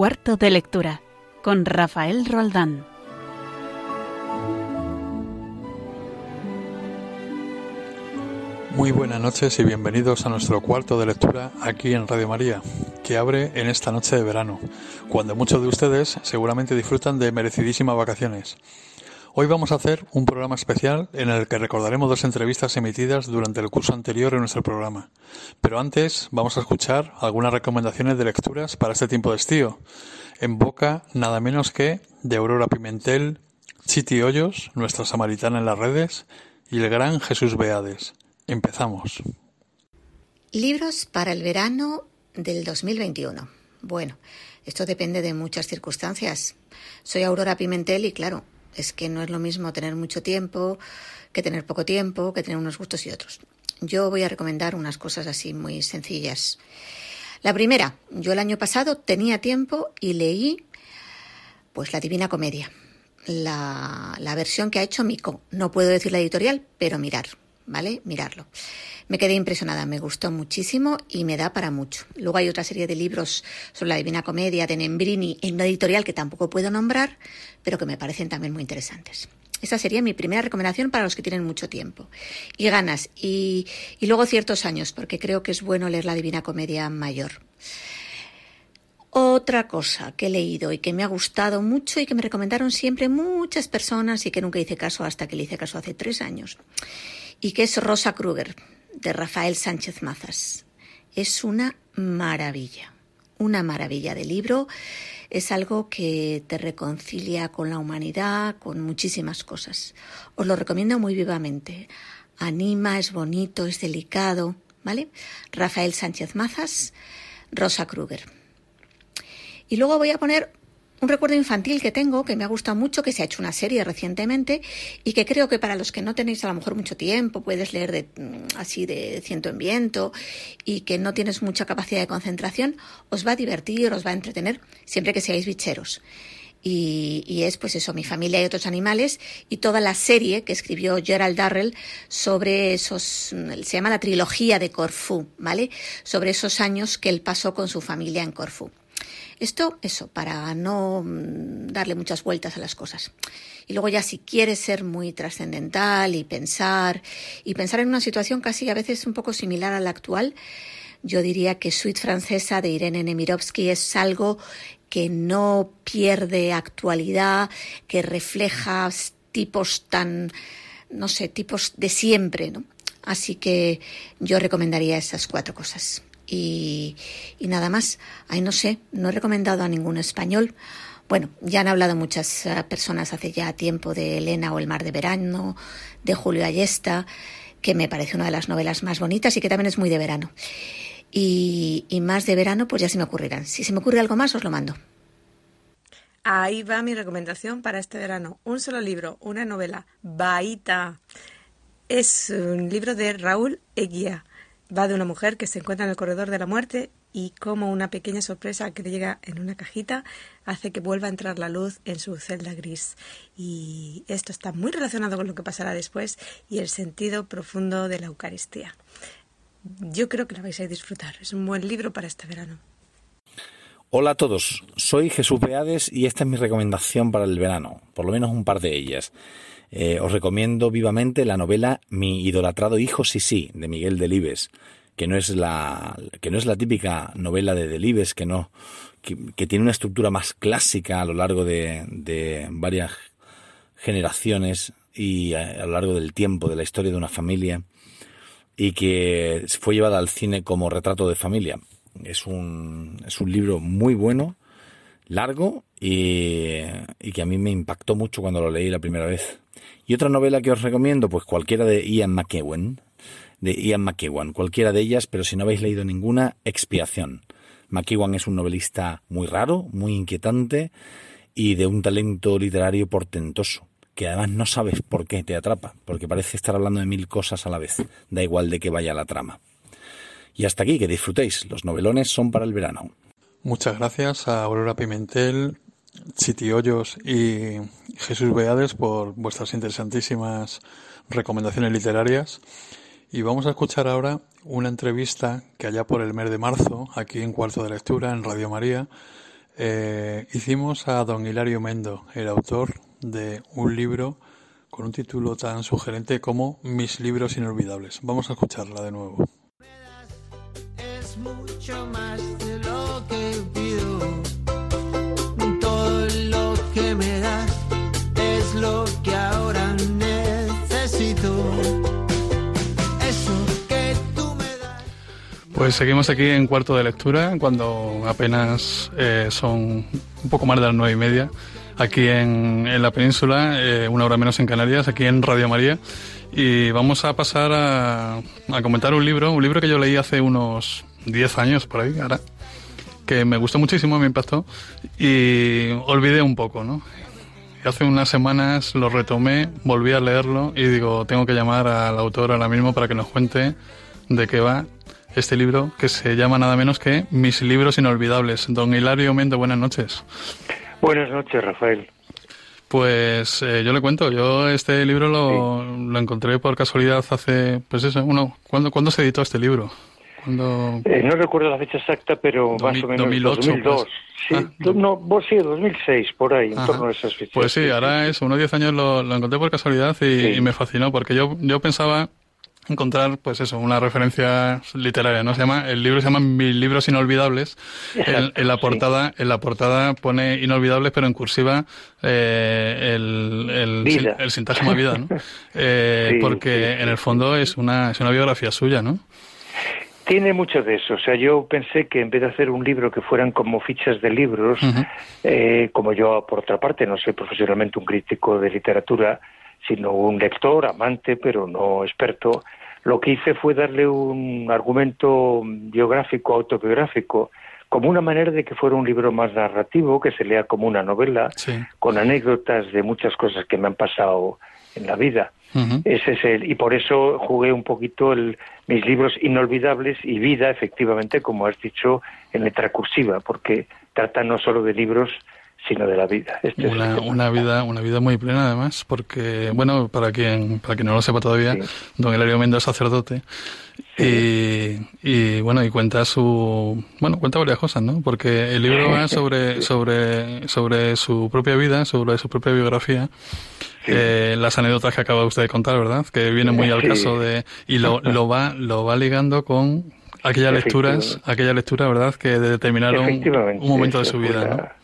Cuarto de Lectura con Rafael Roldán. Muy buenas noches y bienvenidos a nuestro cuarto de lectura aquí en Radio María, que abre en esta noche de verano, cuando muchos de ustedes seguramente disfrutan de merecidísimas vacaciones. Hoy vamos a hacer un programa especial en el que recordaremos dos entrevistas emitidas durante el curso anterior en nuestro programa. Pero antes vamos a escuchar algunas recomendaciones de lecturas para este tiempo de estío, en boca nada menos que de Aurora Pimentel, Chiti Hoyos, nuestra samaritana en las redes, y el gran Jesús Beades. Empezamos. Libros para el verano del 2021. Bueno, esto depende de muchas circunstancias. Soy Aurora Pimentel y claro, es que no es lo mismo tener mucho tiempo que tener poco tiempo, que tener unos gustos y otros. Yo voy a recomendar unas cosas así muy sencillas. La primera, yo el año pasado tenía tiempo y leí pues la Divina Comedia, la, la versión que ha hecho Mico. No puedo decir la editorial, pero mirar, ¿vale? Mirarlo. Me quedé impresionada, me gustó muchísimo y me da para mucho. Luego hay otra serie de libros sobre la Divina Comedia de Nembrini en una editorial que tampoco puedo nombrar, pero que me parecen también muy interesantes. Esa sería mi primera recomendación para los que tienen mucho tiempo y ganas y, y luego ciertos años, porque creo que es bueno leer la Divina Comedia mayor. Otra cosa que he leído y que me ha gustado mucho y que me recomendaron siempre muchas personas y que nunca hice caso hasta que le hice caso hace tres años, y que es Rosa Kruger de Rafael Sánchez Mazas. Es una maravilla, una maravilla de libro. Es algo que te reconcilia con la humanidad, con muchísimas cosas. Os lo recomiendo muy vivamente. Anima, es bonito, es delicado, ¿vale? Rafael Sánchez Mazas, Rosa Kruger. Y luego voy a poner un recuerdo infantil que tengo, que me ha gustado mucho, que se ha hecho una serie recientemente y que creo que para los que no tenéis a lo mejor mucho tiempo, puedes leer de, mm, así de ciento en viento y que no tienes mucha capacidad de concentración, os va a divertir, os va a entretener, siempre que seáis bicheros. Y, y, es pues eso, mi familia y otros animales y toda la serie que escribió Gerald Darrell sobre esos, mm, se llama la trilogía de Corfú, ¿vale? Sobre esos años que él pasó con su familia en Corfú. Esto, eso, para no mm, darle muchas vueltas a las cosas. Y luego ya si quieres ser muy trascendental y pensar, y pensar en una situación casi a veces un poco similar a la actual, yo diría que Suite Francesa de Irene Nemirovsky es algo que no pierde actualidad, que refleja tipos tan, no sé, tipos de siempre, ¿no? Así que yo recomendaría esas cuatro cosas y, nada más. Ay, no sé, no he recomendado a ningún español. Bueno, ya han hablado muchas eh, personas hace ya tiempo de Elena o El mar de verano, de Julio Ayesta, que me parece una de las novelas más bonitas y que también es muy de verano. Y, y más de verano, pues ya se me ocurrirán. Si se me ocurre algo más, os lo mando. Ahí va mi recomendación para este verano. Un solo libro, una novela, Baita. Es un libro de Raúl Eguía. Va de una mujer que se encuentra en el corredor de la muerte y como una pequeña sorpresa que le llega en una cajita hace que vuelva a entrar la luz en su celda gris. Y esto está muy relacionado con lo que pasará después y el sentido profundo de la Eucaristía. Yo creo que la vais a disfrutar. Es un buen libro para este verano. Hola a todos, soy Jesús Beades y esta es mi recomendación para el verano, por lo menos un par de ellas. Eh, os recomiendo vivamente la novela Mi idolatrado hijo sí de Miguel Delibes, que no es la que no es la típica novela de Delibes, que no que tiene una estructura más clásica a lo largo de, de varias generaciones y a, a lo largo del tiempo de la historia de una familia y que fue llevada al cine como retrato de familia. Es un, es un libro muy bueno, largo y, y, que a mí me impactó mucho cuando lo leí la primera vez. Y otra novela que os recomiendo, pues cualquiera de Ian McEwan, de Ian McEwan, cualquiera de ellas, pero si no habéis leído ninguna, Expiación. McEwan es un novelista muy raro, muy inquietante y de un talento literario portentoso, que además no sabes por qué te atrapa, porque parece estar hablando de mil cosas a la vez, da igual de que vaya la trama. Y hasta aquí, que disfrutéis, los novelones son para el verano. Muchas gracias a Aurora Pimentel, Chiti Hoyos y Jesús Beades por vuestras interesantísimas recomendaciones literarias. Y vamos a escuchar ahora una entrevista que allá por el mes de marzo, aquí en Cuarto de Lectura, en Radio María, eh, hicimos a don Hilario Mendo, el autor de un libro con un título tan sugerente como Mis libros inolvidables. Vamos a escucharla de nuevo. Pues seguimos aquí en cuarto de lectura, cuando apenas eh, son un poco más de las nueve y media, aquí en, en la península, eh, una hora menos en Canarias, aquí en Radio María. Y vamos a pasar a, a comentar un libro, un libro que yo leí hace unos 10 años por ahí, ahora, que me gustó muchísimo, me impactó, y olvidé un poco, ¿no? Hace unas semanas lo retomé, volví a leerlo y digo, tengo que llamar al autor ahora mismo para que nos cuente de qué va este libro que se llama nada menos que Mis libros inolvidables. Don Hilario Mendo, buenas noches. Buenas noches, Rafael. Pues eh, yo le cuento, yo este libro lo, lo, encontré por casualidad hace, pues eso, uno, ¿cuándo, ¿cuándo se editó este libro? Cuando... Eh, no recuerdo la fecha exacta, pero 2000, más o menos 2008, 2002. Pues. Sí, ah, no, vos sí, 2006, por ahí, Ajá. en torno a esas fechas. Pues sí, ahora es unos 10 años lo, lo, encontré por casualidad y, sí. y me fascinó, porque yo, yo pensaba encontrar, pues eso, una referencia literaria, ¿no? Se llama, el libro se llama Mis libros inolvidables. En, en, la portada, sí. en la portada pone inolvidables, pero en cursiva eh, el, el, vida. el, sintagma vida, ¿no? Eh, sí, porque en el fondo es una, es una biografía suya, ¿no? Tiene mucho de eso. O sea, yo pensé que en vez de hacer un libro que fueran como fichas de libros, uh -huh. eh, como yo, por otra parte, no soy profesionalmente un crítico de literatura, sino un lector, amante, pero no experto, lo que hice fue darle un argumento biográfico, autobiográfico, como una manera de que fuera un libro más narrativo, que se lea como una novela, sí. con anécdotas de muchas cosas que me han pasado en la vida. Uh -huh. Ese es el, y por eso jugué un poquito el, mis libros inolvidables y vida, efectivamente, como has dicho, en letra cursiva, porque trata no solo de libros, sino de la vida. Este una, es una vida, una vida muy plena además, porque bueno, para quien, para quien no lo sepa todavía, sí. don Hilario Mendo es sacerdote sí. y, y, bueno y cuenta su, bueno cuenta varias cosas, ¿no? Porque el libro va sobre sobre sobre su propia vida, sobre su propia biografía. Eh, las anécdotas que acaba usted de contar, ¿verdad? Que vienen muy al caso de y lo, lo va lo va ligando con aquellas lecturas, aquella lectura, ¿verdad? Que determinaron un momento de su vida, ¿no?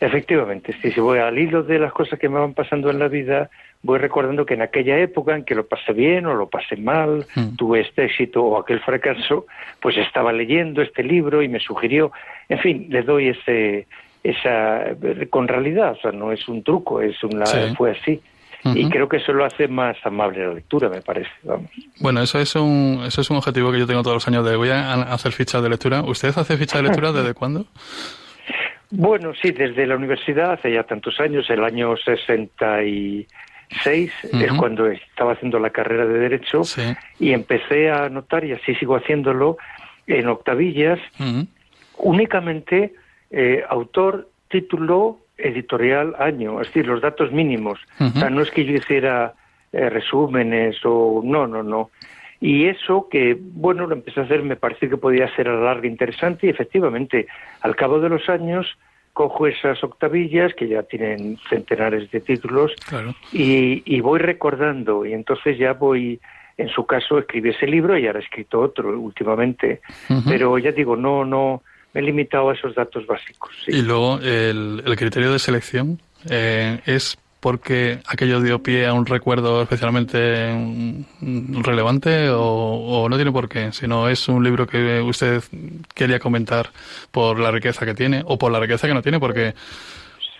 Efectivamente, sí, si voy al hilo de las cosas que me van pasando en la vida, voy recordando que en aquella época en que lo pasé bien o lo pasé mal, mm. tuve este éxito o aquel fracaso, pues estaba leyendo este libro y me sugirió, en fin, le doy ese, esa, con realidad, o sea, no es un truco, es una, sí. fue así. Uh -huh. Y creo que eso lo hace más amable la lectura, me parece. Vamos. Bueno, eso es un eso es un objetivo que yo tengo todos los años de voy a hacer fichas de lectura. ¿Usted hace fichas de lectura desde cuándo? Bueno, sí, desde la universidad, hace ya tantos años, el año 66 uh -huh. es cuando estaba haciendo la carrera de Derecho sí. y empecé a notar, y así sigo haciéndolo, en octavillas, uh -huh. únicamente eh, autor, título, editorial, año, es decir, los datos mínimos. Uh -huh. O sea, no es que yo hiciera eh, resúmenes o... No, no, no. Y eso que, bueno, lo empecé a hacer, me parece que podía ser a la larga interesante y efectivamente, al cabo de los años, cojo esas octavillas que ya tienen centenares de títulos claro. y, y, voy recordando y entonces ya voy, en su caso, escribí ese libro y ahora he escrito otro últimamente, uh -huh. pero ya digo, no, no, me he limitado a esos datos básicos. Sí. Y luego, el, el criterio de selección eh, es porque aquello dio pie a un recuerdo especialmente relevante o, o, no tiene por qué, sino es un libro que usted quería comentar por la riqueza que tiene o por la riqueza que no tiene, porque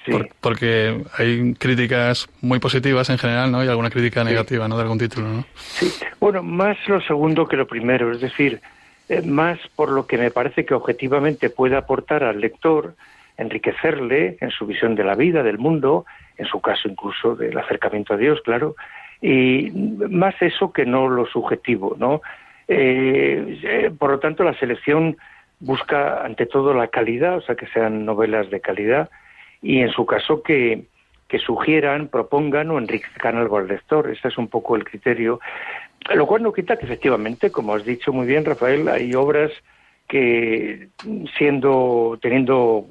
sí. por, porque hay críticas muy positivas en general, ¿no? Y alguna crítica negativa, ¿no? De algún título, ¿no? Sí, bueno, más lo segundo que lo primero, es decir, eh, más por lo que me parece que objetivamente puede aportar al lector, enriquecerle en su visión de la vida, del mundo, en su caso incluso del acercamiento a Dios, claro, y más eso que no lo subjetivo, ¿no? Eh, eh, por lo tanto, la selección busca ante todo la calidad, o sea, que sean novelas de calidad, y en su caso que, que sugieran, propongan o enriquezcan algo al lector. Ese es un poco el criterio. Lo cual no quita que efectivamente, como has dicho muy bien, Rafael, hay obras que siendo, teniendo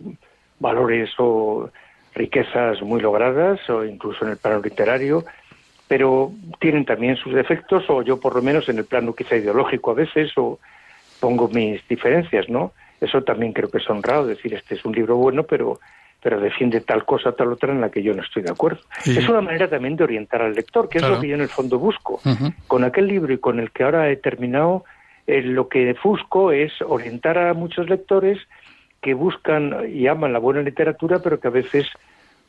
valores o riquezas muy logradas, o incluso en el plano literario, pero tienen también sus defectos, o yo por lo menos en el plano quizá ideológico a veces, o pongo mis diferencias, ¿no? Eso también creo que es honrado, decir, este es un libro bueno, pero pero defiende tal cosa, tal otra en la que yo no estoy de acuerdo. Es una manera también de orientar al lector, que es lo que yo en el fondo busco. Con aquel libro y con el que ahora he terminado, eh, lo que busco es orientar a muchos lectores que buscan y aman la buena literatura, pero que a veces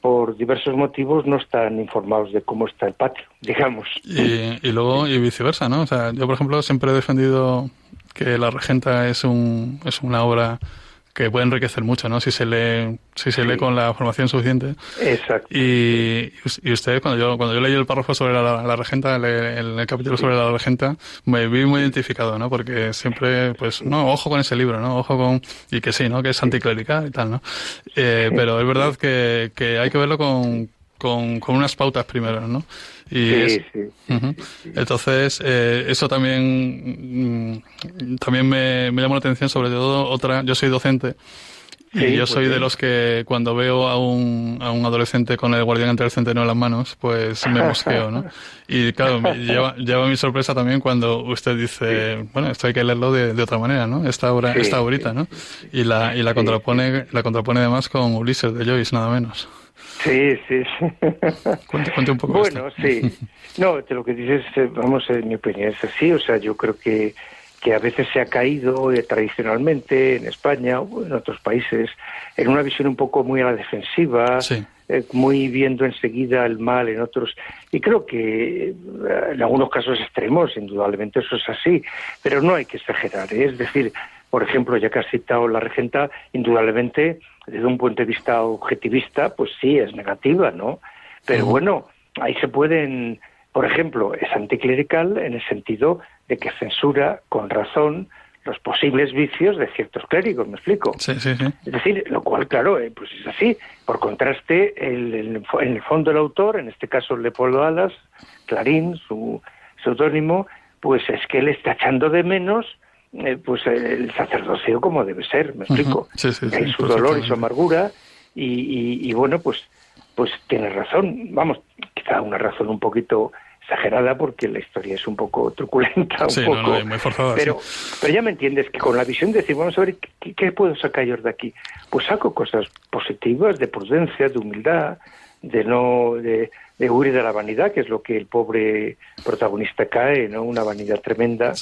por diversos motivos no están informados de cómo está el patio, digamos. Y, y luego, y viceversa, ¿no? O sea, yo, por ejemplo, siempre he defendido que La Regenta es, un, es una obra que puede enriquecer mucho, ¿no? Si se lee, si se lee con la formación suficiente. Exacto. Y, y usted, cuando yo, cuando yo leí el párrafo sobre la, regenta, el, el, capítulo sobre la regenta, me vi muy identificado, ¿no? Porque siempre, pues, no, ojo con ese libro, ¿no? Ojo con, y que sí, ¿no? Que es anticlerical y tal, ¿no? Eh, pero es verdad que, que hay que verlo con, con, con unas pautas primero, ¿no? Y sí, Entonces, eh, eso también, mm, también me, me llamó la atención, sobre todo otra, yo soy docente. y yo pues soy de los que cuando veo a un, a un adolescente con el guardián entre el centeno en las manos, pues me mosqueo, ¿no? Y claro, lleva, lleva mi sorpresa también cuando usted dice, bueno, esto hay que leerlo de, de otra manera, ¿no? Esta obra, esta ahorita, ¿no? Y la, y la contrapone, la contrapone además con Ulises de Joyce, nada menos. Sí, sí. Cuente, un poco. Bueno, sí. No, de lo que dices, eh, vamos, en mi opinión es así. O sea, yo creo que, que a veces se ha caído eh, tradicionalmente en España o en otros países en una visión un poco muy a la defensiva, eh, muy viendo enseguida el mal en otros. Y creo que en algunos casos extremos, indudablemente eso es así, pero no hay que exagerar. Es decir, por ejemplo, ya que has citado la regenta, indudablemente desde un punto de vista objetivista, pues sí, es negativa, ¿no? Pero bueno, ahí se pueden, por ejemplo, es anticlerical en el sentido de que censura con razón los posibles vicios de ciertos clérigos, ¿me explico? Sí, sí, sí. Es decir, lo cual, claro, eh, pues es así. Por contraste, el, en el fondo el autor, en este caso Leopoldo Alas, Clarín, su seudónimo, pues es que él está echando de menos eh, pues el sacerdocio como debe ser, me explico. Hay su dolor y su amargura y, bueno, pues pues tiene razón, vamos, quizá una razón un poquito exagerada porque la historia es un poco truculenta, un poco, muy forzada, pero, pero ya me entiendes que con la visión de decir, vamos a ver, ¿qué, puedo sacar yo de aquí? Pues saco cosas positivas, de prudencia, de humildad, de no, de, de huir de la vanidad, que es lo que el pobre protagonista cae, ¿no? Una vanidad tremenda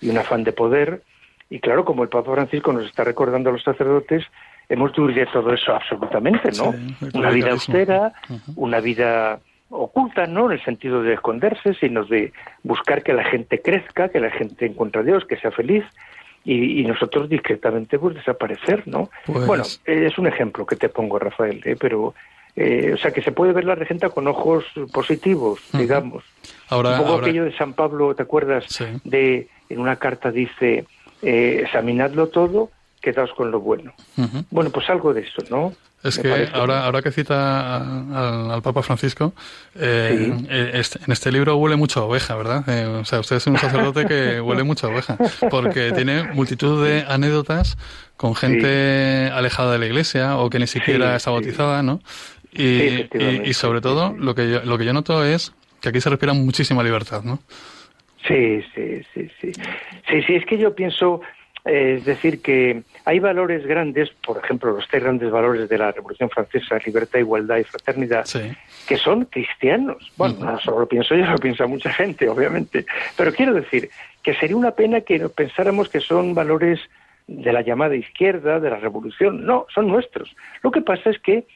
y un afán de poder. Y claro, como el Papa Francisco nos está recordando a los sacerdotes, hemos de huir de todo eso absolutamente, ¿no? una vida austera, una vida oculta, no en el sentido de esconderse, sino de buscar que la gente crezca, que la gente encuentre a Dios, que sea feliz. Y, nosotros discretamente pues desaparecer, ¿no? Pues bueno, es un ejemplo que te pongo, Rafael, ¿eh? pero eh, o sea, que se puede ver la regenta con ojos positivos, digamos. Ahora, un poco aquello de San Pablo, ¿te acuerdas? De en una carta dice, eh, examinadlo todo, quedaos con lo bueno. Bueno, pues algo de eso, ¿no? Es que ahora, ahora que cita al, Papa Francisco, eh, este, en este libro huele mucho a oveja, ¿verdad? o sea, usted es un sacerdote que huele mucho a oveja, porque tiene multitud de anécdotas con gente alejada de la iglesia o que ni siquiera está bautizada, ¿no? Y, sobre todo, lo que, yo, lo que yo noto es que aquí se respira muchísima libertad, ¿no? Sí, sí, sí, sí. Sí, sí, es que yo pienso, eh, es decir, que hay valores grandes, por ejemplo, los tres grandes valores de la Revolución Francesa, libertad, igualdad y fraternidad, que son cristianos. Bueno, no solo lo pienso yo, lo piensa mucha gente, obviamente. Pero quiero decir que sería una pena que pensáramos que son valores de la llamada izquierda, de la revolución. No, son nuestros. Lo que pasa es que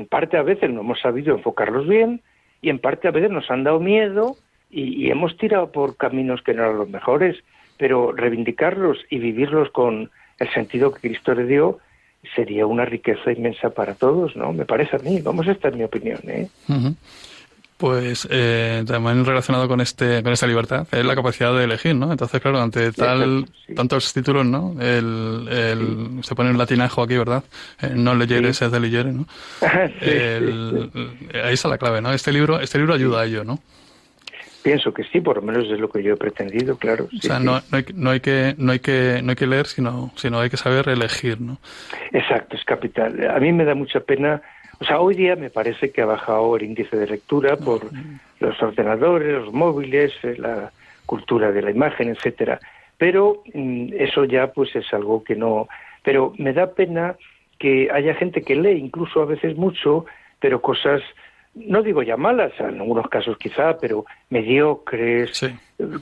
en parte a veces no hemos sabido enfocarlos bien y en parte a veces nos han dado miedo y, hemos tirado por caminos que no eran los mejores, pero reivindicarlos y vivirlos con el sentido que Cristo le dio sería una riqueza inmensa para todos, ¿no? Me parece a mí, vamos, esta es mi opinión, ¿eh? Pues eh, también relacionado con este con esta libertad es la capacidad de elegir, ¿no? Entonces, claro, ante tal tantos títulos, ¿no? El, el se pone un latinajo aquí, ¿verdad? Eh, no leyeres sí. es de leyere, ¿no? el, ahí está la clave, ¿no? Este libro este libro ayuda a ello, ¿no? Pienso que sí, por lo menos es lo que yo he pretendido, claro. o sea, no, no, hay, no, hay, que no hay que no hay que leer, sino sino hay que saber elegir, ¿no? Exacto, es capital. A mí me da mucha pena, o sea, hoy día me parece que ha bajado el índice de lectura por los ordenadores, los móviles, eh, la cultura de la imagen, etcétera. Pero mm, eso ya pues es algo que no, pero me da pena que haya gente que lee incluso a veces mucho, pero cosas no digo ya malas, en algunos casos quizá, pero mediocres,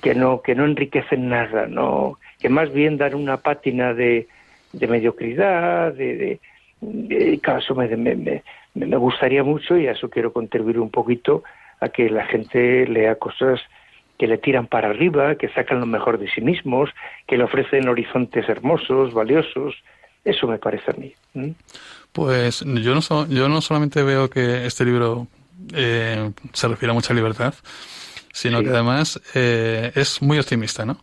que no que no enriquecen nada, no, que más bien dan una pátina de, de mediocridad, de, de, caso me, me, me, gustaría mucho y a eso quiero contribuir un poquito a que la gente lea cosas que le tiran para arriba, que sacan lo mejor de sí mismos, que le ofrecen horizontes hermosos, valiosos. Eso me parece a mí. Pues yo no, yo no solamente veo que este libro eh, se refiere a mucha libertad, sino que además eh, es muy optimista, ¿no?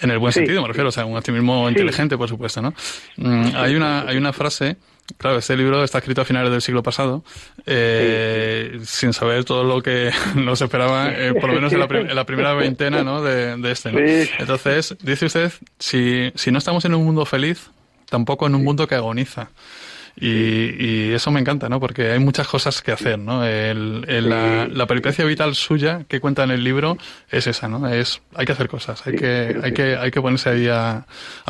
En el buen sentido, me refiero, o sea, un optimismo inteligente, por supuesto, ¿no? Mm, hay una hay una frase, claro, este libro está escrito a finales del siglo pasado, eh, sin saber todo lo que nos esperaba, por lo menos en la, primera veintena, ¿no? De, de este, ¿no? Entonces, dice usted, si, si no estamos en un mundo feliz, tampoco en un mundo que agoniza. Y, eso me encanta, ¿no? Porque hay muchas cosas que hacer, ¿no? El, la, peripecia vital suya que cuenta en el libro es esa, ¿no? Es, hay que hacer cosas, hay que, hay que, hay que ponerse ahí a,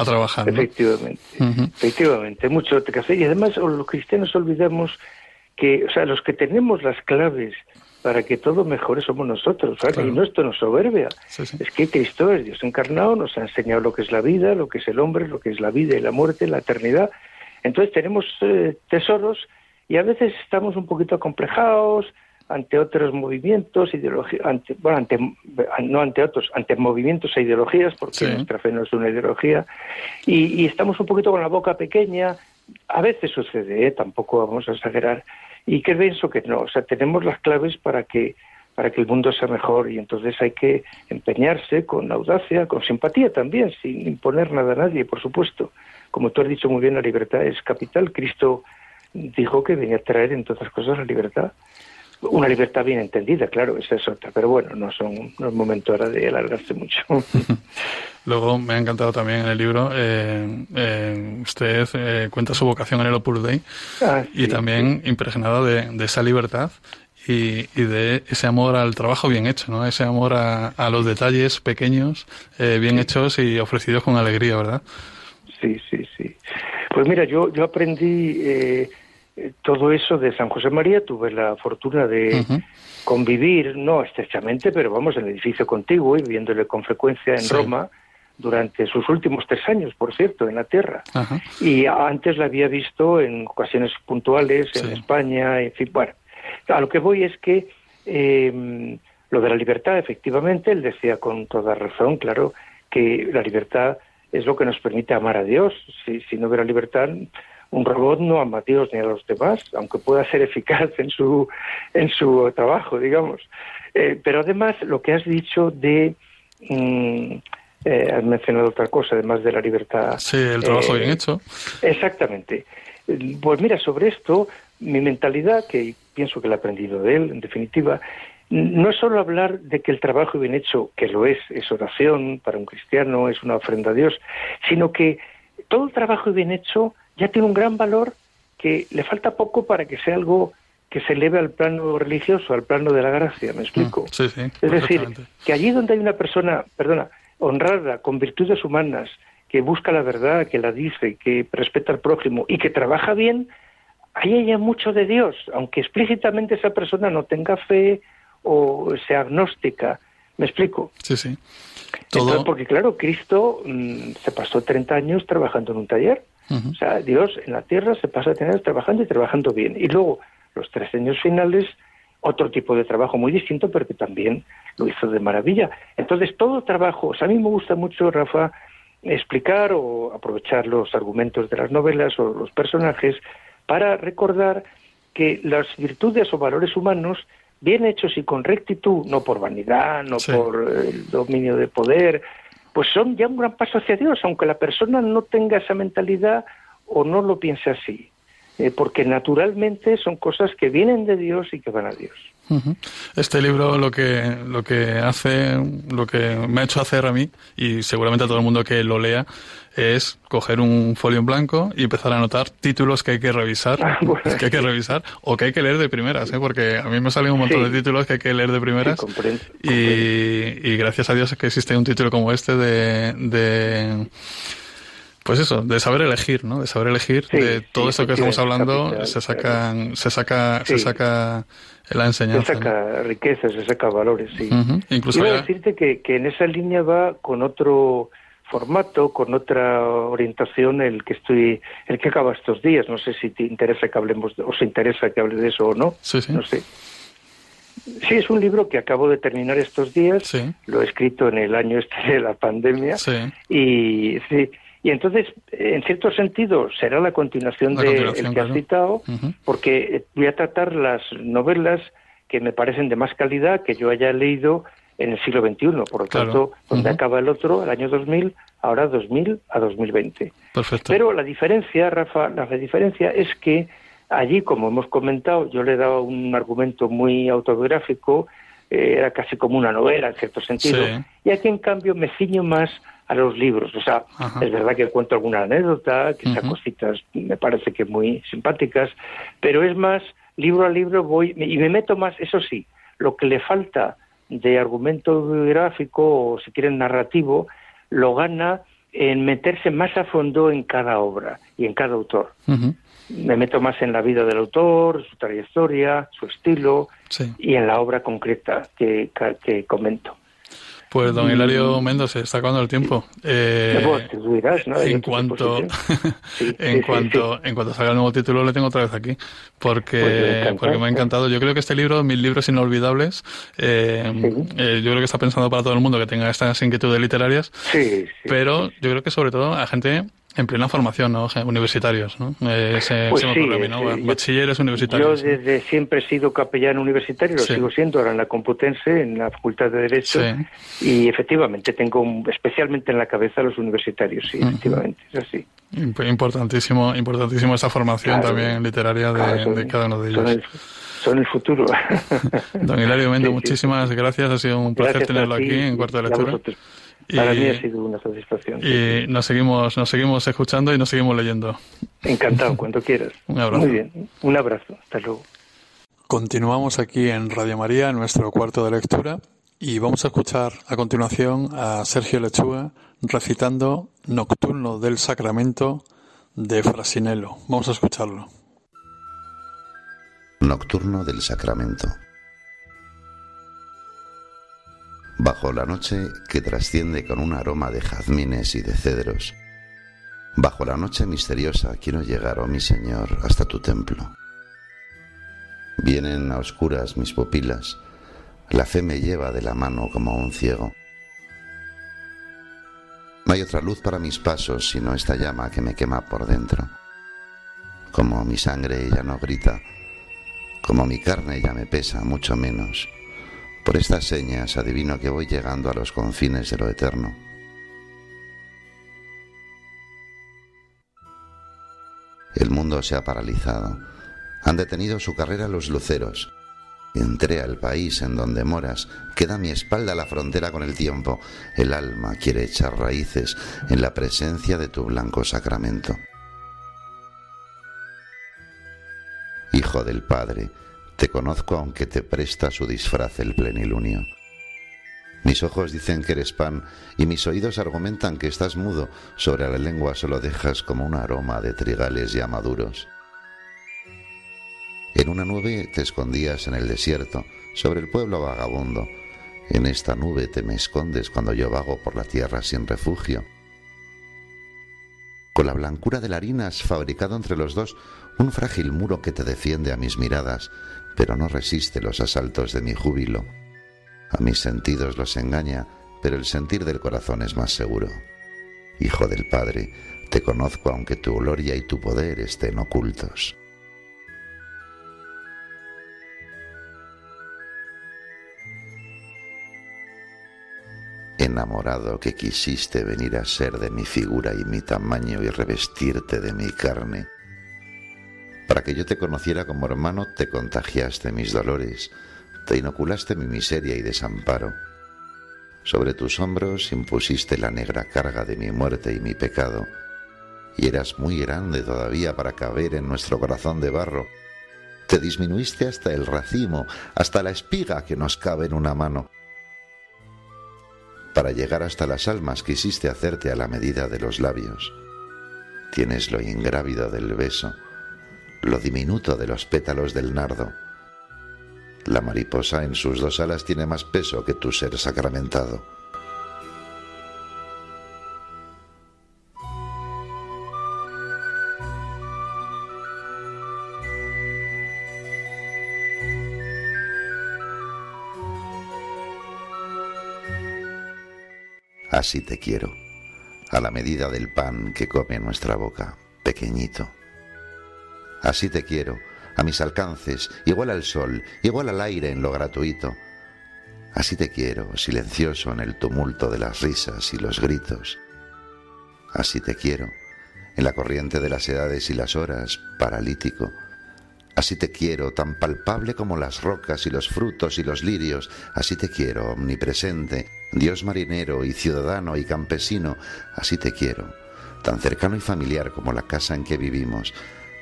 trabajar, Efectivamente, efectivamente, mucho que hacer. Y además, los cristianos olvidamos que, o sea, los que tenemos las claves para que todo mejore somos nosotros, ¿sabes? Y no esto nos soberbia. Es que Cristo es Dios encarnado, nos ha enseñado lo que es la vida, lo que es el hombre, lo que es la vida y la muerte, la eternidad. Entonces tenemos eh, tesoros y a veces estamos un poquito acomplejados ante otros movimientos, ideologías, ante, bueno, ante, no ante otros, ante movimientos e ideologías, porque nuestra fe no es una ideología, y, estamos un poquito con la boca pequeña, a veces sucede, ¿eh? tampoco vamos a exagerar, y que pienso que no, o sea, tenemos las claves para que para que el mundo sea mejor y entonces hay que empeñarse con audacia, con simpatía también, sin imponer nada a nadie, por supuesto, como tú has dicho muy bien, la libertad es capital. Cristo dijo que venía a traer, en todas cosas, la libertad. Una libertad bien entendida, claro, esa es otra, pero bueno, no, son, no es momento ahora de alargarse mucho. Luego me ha encantado también en el libro, eh, eh, usted eh, cuenta su vocación en el Opus Dei ah, y también impregnado de, esa libertad y, de ese amor al trabajo bien hecho, ¿no? Ese amor a, a los detalles pequeños, bien hechos y ofrecidos con alegría, ¿verdad? Sí, sí, sí. Pues mira, yo, yo aprendí eh, todo eso de San José María, tuve la fortuna de convivir, no estrechamente, pero vamos, en el edificio contiguo y viéndole con frecuencia en Roma durante sus últimos tres años, por cierto, en la tierra. Y antes la había visto en ocasiones puntuales en España, en fin, bueno. A lo que voy es que eh, lo de la libertad, efectivamente, él decía con toda razón, claro, que la libertad es lo que nos permite amar a Dios. Si, si no hubiera libertad, un robot no ama a Dios ni a los demás, aunque pueda ser eficaz en su, en su trabajo, digamos. Eh, pero además, lo que has dicho de... Mm, eh, has mencionado otra cosa, además de la libertad. Sí, el trabajo bien eh, hecho. Exactamente. Pues mira, sobre esto, mi mentalidad, que pienso que la he aprendido de él, en definitiva, no es solo hablar de que el trabajo bien hecho, que lo es, es oración para un cristiano, es una ofrenda a Dios, sino que todo el trabajo bien hecho ya tiene un gran valor que le falta poco para que sea algo que se eleve al plano religioso, al plano de la gracia, ¿me explico? Mm, sí, sí, es decir, que allí donde hay una persona, perdona, honrada, con virtudes humanas, que busca la verdad, que la dice, que respeta al prójimo y que trabaja bien, ahí hay mucho de Dios, aunque explícitamente esa persona no tenga fe, o sea agnóstica. ¿Me explico? Sí, sí. Todo... porque claro, Cristo mm, se pasó 30 años trabajando en un taller. O sea, Dios en la tierra se pasa 30 años trabajando y trabajando bien. Y luego, los tres años finales, otro tipo de trabajo muy distinto, pero que también lo hizo de maravilla. Entonces, todo trabajo, o sea, a mí me gusta mucho, Rafa, explicar o aprovechar los argumentos de las novelas o los personajes para recordar que las virtudes o valores humanos bien hechos y con rectitud, no por vanidad, no por el dominio de poder, pues son ya un gran paso hacia Dios, aunque la persona no tenga esa mentalidad o no lo piense así. eh, porque naturalmente son cosas que vienen de Dios y que van a Dios. Este libro lo que lo que hace, lo que me ha hecho hacer a mí y seguramente a todo el mundo que lo lea es coger un folio en blanco y empezar a anotar títulos que hay que revisar, Ah, bueno, que hay que revisar o que hay que leer de primeras, ¿eh? porque a mí me salen un montón Sí. de títulos que hay que leer de primeras Sí, comprendo, y, y gracias a Dios que existe un título como este de, de pues eso, de saber elegir, ¿no? De saber elegir Sí, de todo esto que estamos hablando capital, se sacan se saca Sí. se saca la Se saca riqueza, se saca valores, sí. Ujú. Incluso ya- decirte que, que en esa línea va con otro formato, con otra orientación el que estoy, el que acaba estos días. No sé si te interesa que hablemos, os interesa que hable de eso o no. Sí, sí. No sé. Sí, es un libro que acabo de terminar estos días. Sí. Lo he escrito en el año este de la pandemia. Sí. Y sí, y entonces, en cierto sentido, será la continuación La de el que has claro. citado, porque eh, voy a tratar las novelas que me parecen de más calidad que yo haya leído en el siglo XXI. Por lo Claro. tanto, donde acaba el otro, el año 2000, ahora 2000 a 2020. Perfecto. Pero la diferencia, Rafa, la diferencia es que allí, como hemos comentado, yo le he dado un argumento muy autobiográfico, eh, era casi como una novela en cierto sentido, Sí. y aquí en cambio me ciño más a los libros. O sea, Ajá. es verdad que cuento alguna anécdota, que esas cositas me parece que muy simpáticas, pero es más, libro a libro voy, y me meto más, eso sí, lo que le falta de argumento biográfico o si quieren narrativo, lo gana en meterse más a fondo en cada obra y en cada autor. Me meto más en la vida del autor, su trayectoria, su estilo Sí. y en la obra concreta que, que- que comento. Pues don Hilario Méndez, se está acabando el tiempo. Eh, en cuanto. Sí, en sí, sí, cuanto en cuanto salga el nuevo título le tengo otra vez aquí porque Pues porque me ha encantado yo creo que este libro mil libros inolvidables eh, eh, yo creo que está pensado para todo el mundo que tenga estas inquietudes literarias Sí, sí. pero yo creo que sobre todo a gente en plena formación ¿no? universitarios ¿no? Eh, se, Pues se me sí, mí, ¿no? sí, yo- bachilleres Yo universitarios ¿no? desde siempre he sido capellán universitario, lo Sí. sigo siendo ahora en la Complutense, en la Facultad de Derecho, y efectivamente tengo un- especialmente en la cabeza a los universitarios, sí, Ujú. efectivamente, es así. Imp- importantísimo importantísimo esa formación Claro. también literaria de, Claro, son- de cada uno de son ellos el, son el futuro. don Hilario Sí, sí. muchísimas gracias ha sido un placer Gracias tenerlo aquí en cuarto de a lectura vosotros. Para Y- mí ha sido una satisfacción. y sí. nos seguimos nos seguimos escuchando y nos seguimos leyendo Encantado, cuando quieras. Un abrazo. Muy bien, un abrazo, hasta luego. Continuamos aquí en Radio María, en nuestro cuarto de lectura, y vamos a escuchar a continuación a Sergio Lechuga recitando Nocturno del Sacramento de Frasinello. Vamos a escucharlo. Nocturno del Sacramento. Bajo la noche que trasciende con un aroma de jazmines y de cedros, bajo la noche misteriosa quiero llegar, oh mi Señor, hasta tu templo. Vienen a oscuras mis pupilas, la fe me lleva de la mano como un ciego. No hay otra luz para mis pasos sino esta llama que me quema por dentro. Como mi sangre ya no grita, como mi carne ya me pesa mucho menos, por estas señas adivino que voy llegando a los confines de lo eterno. El mundo se ha paralizado. Han detenido su carrera los luceros. Entré al país en donde moras. Queda a mi espalda la frontera con el tiempo. El alma quiere echar raíces en la presencia de tu blanco sacramento. Hijo del Padre, te conozco aunque te presta su disfraz el plenilunio. Mis ojos dicen que eres pan y mis oídos argumentan que estás mudo. Sobre la lengua solo dejas como un aroma de trigales ya maduros. En una nube te escondías en el desierto, sobre el pueblo vagabundo. En esta nube te me escondes cuando yo vago por la tierra sin refugio. Con la blancura de la harina has fabricado entre los dos un frágil muro que te defiende a mis miradas, pero no resiste los asaltos de mi júbilo. A mis sentidos los engaña, pero el sentir del corazón es más seguro. Hijo del Padre, te conozco aunque tu gloria y tu poder estén ocultos. Enamorado que quisiste venir a ser de mi figura y mi tamaño y revestirte de mi carne, Para que yo te conociera como hermano, te contagiaste mis dolores, te inoculaste mi miseria y desamparo. Sobre tus hombros impusiste la negra carga de mi muerte y mi pecado, y eras muy grande todavía para caber en nuestro corazón de barro. Te disminuiste hasta el racimo, hasta la espiga que nos cabe en una mano. Para llegar hasta las almas quisiste hacerte a la medida de los labios. Tienes lo ingrávido del beso, lo diminuto de los pétalos del nardo. La mariposa en sus dos alas tiene más peso que tu ser sacramentado. Así te quiero, a la medida del pan que come nuestra boca, pequeñito. Así te quiero, a mis alcances, igual al sol, igual al aire en lo gratuito. Así te quiero, silencioso en el tumulto de las risas y los gritos. Así te quiero, en la corriente de las edades y las horas, paralítico. Así te quiero, tan palpable como las rocas y los frutos y los lirios. Así te quiero, omnipresente, Dios marinero y ciudadano y campesino. Así te quiero, tan cercano y familiar como la casa en que vivimos.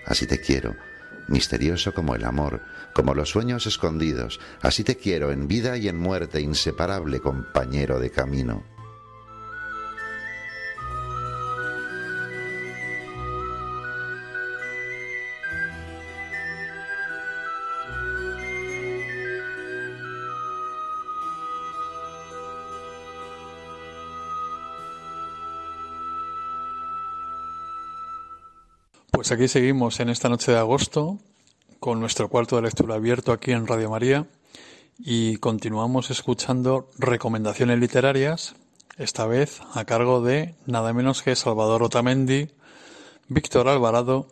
Así te quiero, misterioso como el amor, como los sueños escondidos. Así te quiero, en vida y en muerte, inseparable compañero de camino. Pues aquí seguimos en esta noche de agosto con nuestro cuarto de lectura abierto aquí en Radio María y continuamos escuchando recomendaciones literarias, esta vez a cargo de nada menos que Salvador Otamendi, Víctor Alvarado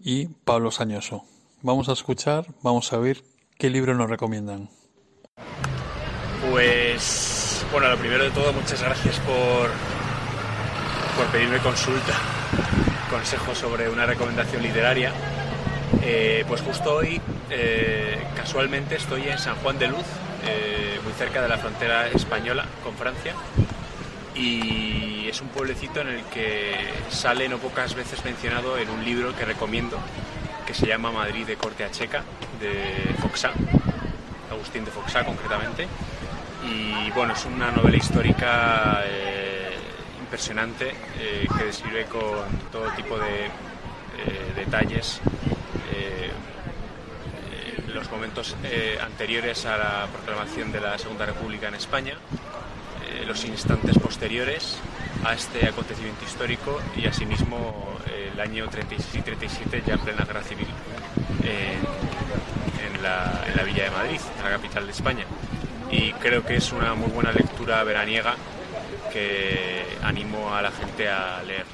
y Pablo Sañoso. Vamos a escuchar, vamos a ver qué libro nos recomiendan. Pues bueno, lo primero de todo, muchas gracias por, por pedirme consulta consejo sobre una recomendación literaria. Eh, pues justo hoy, eh, casualmente, estoy en San Juan de Luz, eh, muy cerca de la frontera española con Francia. Y es un pueblecito en el que sale no pocas veces mencionado en un libro que recomiendo, que se llama Madrid de corte a checa, de Foxá, Agustín de Foxá concretamente. Y bueno, es una novela histórica impresionante eh, que describe con todo tipo de eh, detalles eh, los momentos anteriores a la proclamación de la Segunda República en España, los instantes posteriores a este acontecimiento histórico y asimismo el año 36 y 37 ya en plena guerra civil en, la, Villa de Madrid, en la capital de España. Y creo que es una muy buena lectura veraniega que animo a la gente a leer.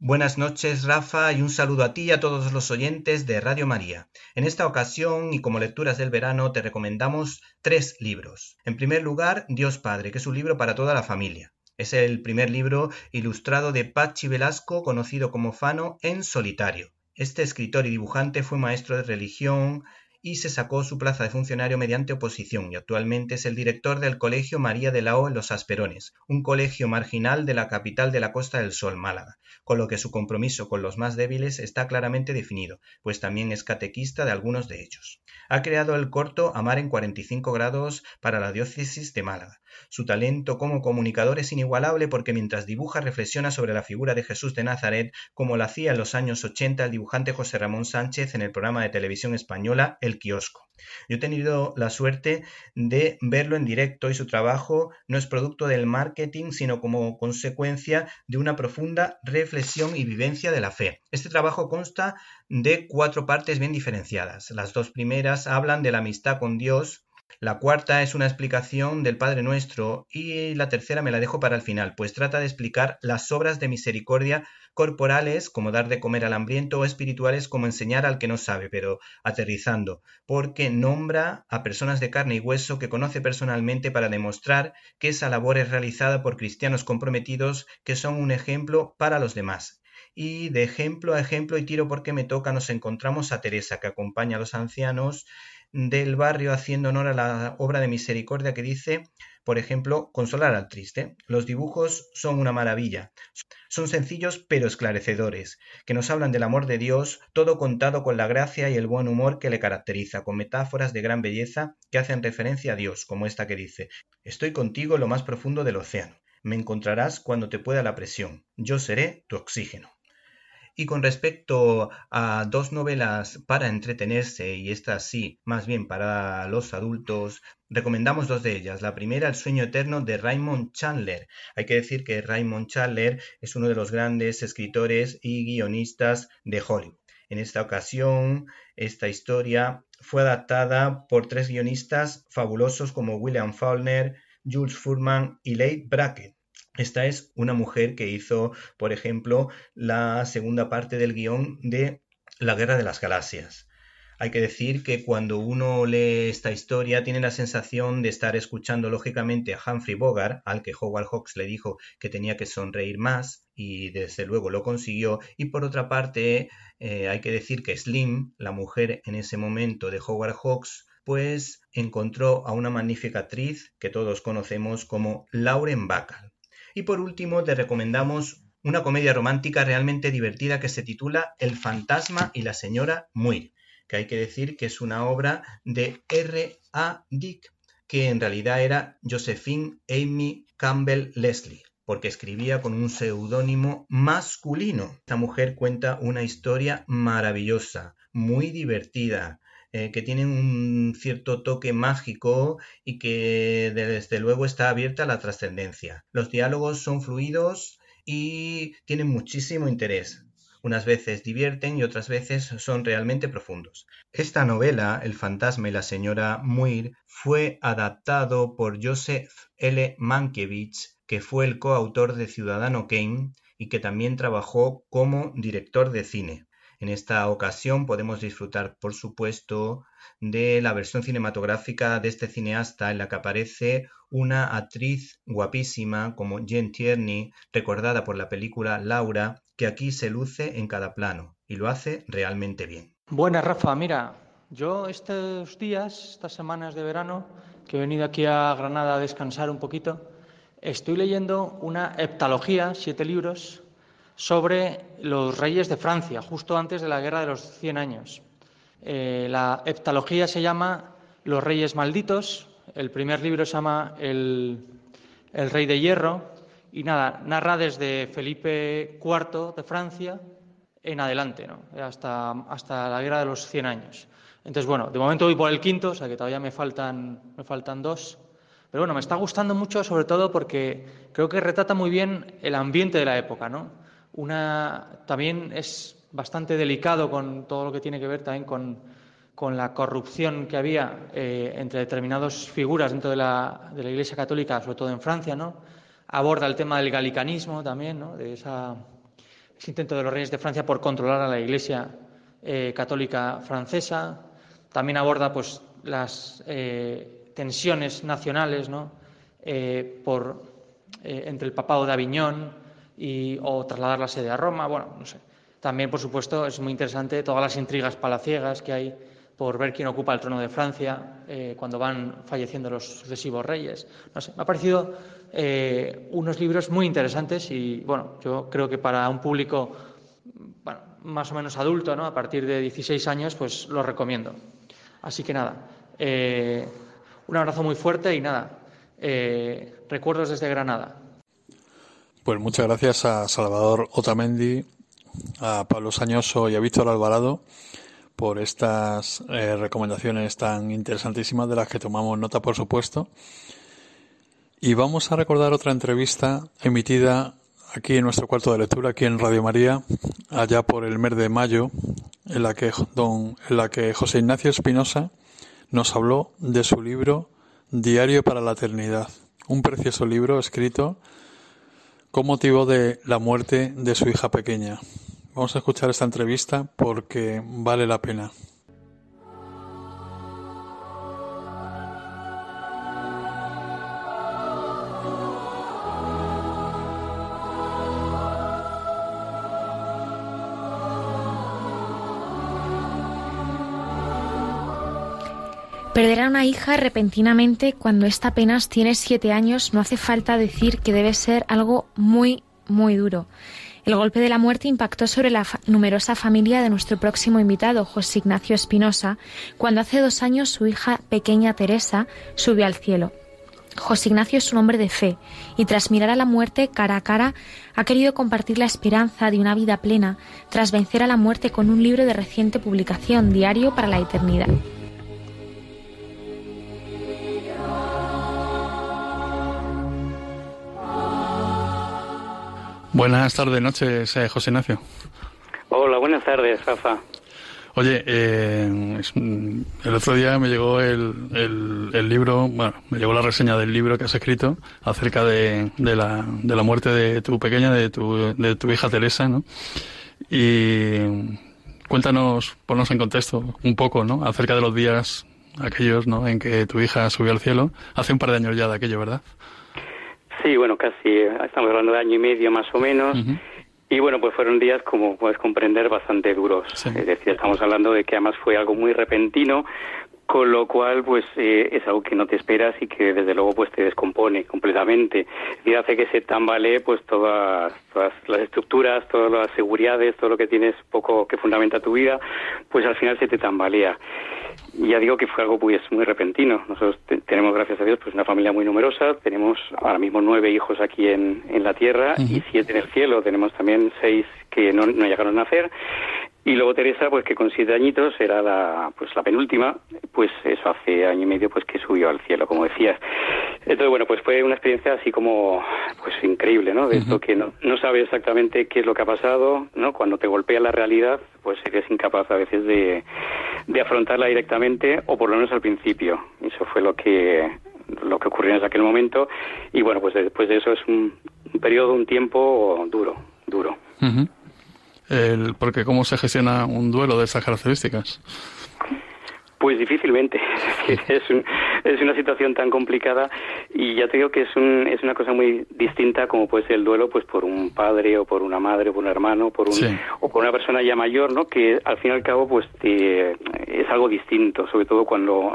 Buenas noches, Rafa, y un saludo a ti y a todos los oyentes de Radio María. En esta ocasión, y como lecturas del verano, te recomendamos tres libros. En primer lugar, Dios Padre, que es un libro para toda la familia. Es el primer libro ilustrado de Pachi Velasco, conocido como Fano, en solitario. Este escritor y dibujante fue maestro de religión, y se sacó su plaza de funcionario mediante oposición y actualmente es el director del Colegio María de Lao en Los Asperones, un colegio marginal de la capital de la Costa del Sol, Málaga, con lo que su compromiso con los más débiles está claramente definido, pues también es catequista de algunos de ellos. Ha creado el corto Amar en 45 grados para la diócesis de Málaga, su talento como comunicador es inigualable porque mientras dibuja reflexiona sobre la figura de Jesús de Nazaret como lo hacía en los años 80 el dibujante José Ramón Sánchez en el programa de televisión española El Kiosco. Yo he tenido la suerte de verlo en directo y su trabajo no es producto del marketing, sino como consecuencia de una profunda reflexión y vivencia de la fe. Este trabajo consta de cuatro partes bien diferenciadas. Las dos primeras hablan de la amistad con Dios, la cuarta es una explicación del Padre Nuestro y la tercera me la dejo para el final, pues trata de explicar las obras de misericordia corporales como dar de comer al hambriento o espirituales como enseñar al que no sabe, pero aterrizando, porque nombra a personas de carne y hueso que conoce personalmente para demostrar que esa labor es realizada por cristianos comprometidos que son un ejemplo para los demás. Y de ejemplo a ejemplo y tiro porque me toca nos encontramos a Teresa que acompaña a los ancianos del barrio haciendo honor a la obra de misericordia que dice, por ejemplo, consolar al triste. Los dibujos son una maravilla. Son sencillos pero esclarecedores, que nos hablan del amor de Dios, todo contado con la gracia y el buen humor que le caracteriza, con metáforas de gran belleza que hacen referencia a Dios, como esta que dice, Estoy contigo en lo más profundo del océano. Me encontrarás cuando te pueda la presión. Yo seré tu oxígeno. Y con respecto a dos novelas para entretenerse, y esta sí, más bien para los adultos, recomendamos dos de ellas. La primera, El sueño eterno de Raymond Chandler. Hay que decir que Raymond Chandler es uno de los grandes escritores y guionistas de Hollywood. En esta ocasión, esta historia fue adaptada por tres guionistas fabulosos como William Faulkner, Jules Furman y Leigh Brackett. Esta es una mujer que hizo, por ejemplo, la segunda parte del guion de La Guerra de las Galaxias. Hay que decir que cuando uno lee esta historia tiene la sensación de estar escuchando lógicamente a Humphrey Bogart, al que Howard Hawks le dijo que tenía que sonreír más y desde luego lo consiguió. Y por otra parte eh, hay que decir que Slim, la mujer en ese momento de Howard Hawks, pues encontró a una magnífica actriz que todos conocemos como Lauren Bacall. Y por último, te recomendamos una comedia romántica realmente divertida que se titula El fantasma y la señora Muir, que hay que decir que es una obra de R. A. Dick, que en realidad era Josephine Amy Campbell Leslie, porque escribía con un seudónimo masculino. Esta mujer cuenta una historia maravillosa, muy divertida, eh, que tiene un cierto toque mágico y que desde luego está abierta a la trascendencia. Los diálogos son fluidos y tienen muchísimo interés. Unas veces divierten y otras veces son realmente profundos. Esta novela, El fantasma y la señora Muir, fue adaptado por Joseph L. Mankiewicz, que fue el coautor de Ciudadano Kane y que también trabajó como director de cine. En esta ocasión podemos disfrutar, por supuesto, de la versión cinematográfica de este cineasta en la que aparece una actriz guapísima como Jen Tierney, recordada por la película Laura, que aquí se luce en cada plano y lo hace realmente bien. Buenas, Rafa. Mira, yo estos días, estas semanas de verano, que he venido aquí a Granada a descansar un poquito, estoy leyendo una heptalogía, siete libros, sobre los reyes de Francia, justo antes de la Guerra de los Cien Años. Eh, la heptalogía se llama Los Reyes Malditos, el primer libro se llama El, Rey de Hierro, y nada, narra desde Felipe IV de Francia en adelante, hasta, hasta la Guerra de los Cien Años. Entonces, bueno, de momento voy por el quinto, o sea que todavía me faltan, me faltan dos. Pero bueno, me está gustando mucho, sobre todo porque creo que retrata muy bien el ambiente de la época, ¿no? Una, también es bastante delicado con todo lo que tiene que ver también con, con la corrupción que había eh, entre determinadas figuras dentro de la, de la, Iglesia Católica, sobre todo en Francia, ¿no? Aborda el tema del galicanismo también, ¿no? De esa, ese intento de los reyes de Francia por controlar a la Iglesia eh, Católica francesa. También aborda, pues, las eh, tensiones nacionales, ¿no? por, entre el papado de Aviñón y, o trasladar la sede a Roma. Bueno, no sé. También, por supuesto, es muy interesante todas las intrigas palaciegas que hay por ver quién ocupa el trono de Francia eh, cuando van falleciendo los sucesivos reyes. No sé, me ha parecido eh, unos libros muy interesantes y, bueno, yo creo que para un público más o menos adulto, ¿no? a partir de 16 años, pues lo recomiendo. Así que nada, eh, un abrazo muy fuerte y nada, recuerdos desde Granada. Pues muchas gracias a Salvador Otamendi, a Pablo Sañoso y a Víctor Alvarado por estas eh, recomendaciones tan interesantísimas de las que tomamos nota, por supuesto. Y vamos a recordar otra entrevista emitida aquí en nuestro cuarto de lectura, aquí en Radio María, allá por el mes de mayo, en la que, don, en la que José Ignacio Espinosa nos habló de su libro Diario para la Eternidad, un precioso libro escrito con motivo de la muerte de su hija pequeña. Vamos a escuchar esta entrevista porque vale la pena. Perder a una hija repentinamente cuando ésta apenas tiene siete años no hace falta decir que debe ser algo muy, muy duro. El golpe de la muerte impactó sobre la numerosa familia de nuestro próximo invitado, José Ignacio Espinosa, cuando hace dos años su hija pequeña Teresa subió al cielo. José Ignacio es un hombre de fe y tras mirar a la muerte cara a cara ha querido compartir la esperanza de una vida plena tras vencer a la muerte con un libro de reciente publicación, Diario para la Eternidad. Buenas tardes, noches, eh, José Ignacio. Hola, buenas tardes, Rafa. Oye, eh, el otro día me llegó el, el, libro, bueno, me llegó la reseña del libro que has escrito acerca de, de, la, de la muerte de tu pequeña, de tu, de tu hija Teresa, ¿no? Y cuéntanos, ponnos en contexto un poco, ¿no? Acerca de los días aquellos, ¿no? En que tu hija subió al cielo. Hace un par de años ya de aquello, ¿verdad? Sí, bueno, casi, estamos hablando de año y medio más o menos. Y bueno, pues fueron días, como puedes comprender, bastante duros. Es decir, estamos hablando de que además fue algo muy repentino, con lo cual pues eh, es algo que no te esperas y que desde luego pues te descompone completamente y hace que se tambalee pues todas, todas las estructuras todas las seguridades todo lo que tienes poco que fundamenta tu vida pues al final se te tambalea ya digo que fue algo pues muy repentino. Nosotros tenemos, gracias a Dios, pues una familia muy numerosa. Tenemos ahora mismo nueve hijos aquí en, en la tierra y siete en el cielo. Tenemos también seis que no, no llegaron a nacer. Y luego Teresa, pues que con siete añitos era la, pues la penúltima, pues eso hace año y medio pues que subió al cielo, como decías. Entonces, bueno, pues fue una experiencia así como, pues increíble, ¿no? De esto que no, no sabes exactamente qué es lo que ha pasado, ¿no? Cuando te golpea la realidad, pues eres incapaz a veces de, de afrontarla directamente, o por lo menos al principio. Eso fue lo que, lo que ocurrió en aquel momento. Y bueno, pues después de eso es un, periodo, un tiempo duro, duro el, porque cómo se gestiona un duelo de esas características. Pues difícilmente. Es, es una situación tan complicada y ya te digo que es, un, es una cosa muy distinta como puede ser el duelo pues por un padre o por una madre o por un hermano por un, o por una persona ya mayor, ¿no? Que al fin y al cabo pues es algo distinto, sobre todo cuando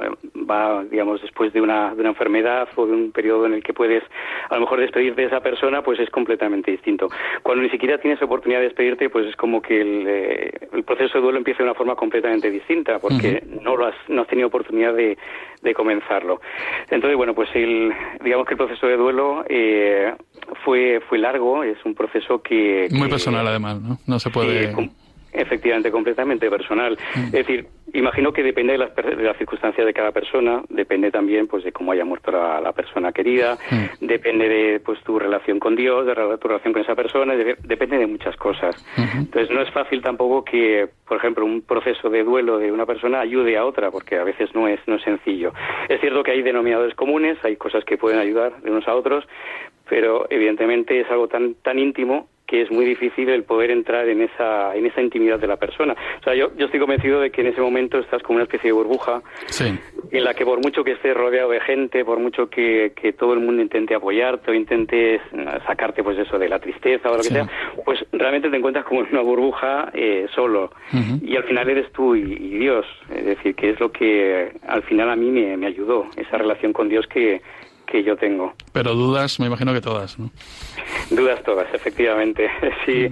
va, digamos, después de una, de una enfermedad o de un periodo en el que puedes a lo mejor despedirte de esa persona, pues es completamente distinto. Cuando ni siquiera tienes oportunidad de despedirte, pues es como que el, eh, el proceso de duelo empieza de una forma completamente distinta porque no lo has no has tenido oportunidad de, de Entonces, bueno, pues el, digamos que el proceso de duelo eh, fue, fue largo, es un proceso que... Muy personal además, ¿no? No se puede... Efectivamente, completamente personal. Mm. Es decir, imagino que depende de las, de las, circunstancias de cada persona, depende también pues de cómo haya muerto la, persona querida, mm. depende de pues tu relación con Dios, de tu relación con esa persona, depende de muchas cosas. Entonces no es fácil tampoco que, por ejemplo, un proceso de duelo de una persona ayude a otra, porque a veces no es no es sencillo. Es cierto que hay denominadores comunes, hay cosas que pueden ayudar de unos a otros, pero evidentemente es algo tan tan íntimo que es muy difícil el poder entrar en esa, en esa intimidad de la persona. O sea, yo, yo estoy convencido de que en ese momento estás como una especie de burbuja en la que por mucho que estés rodeado de gente, por mucho que, que todo el mundo intente apoyarte o intente sacarte pues eso de la tristeza o lo que sea, pues realmente te encuentras como en una burbuja eh, solo. Y al final eres tú y, y, Dios. Es decir, que es lo que al final a mí me, me ayudó, esa relación con Dios que, que yo tengo. Pero dudas, me imagino que todas, ¿no? Dudas todas, efectivamente. Sí,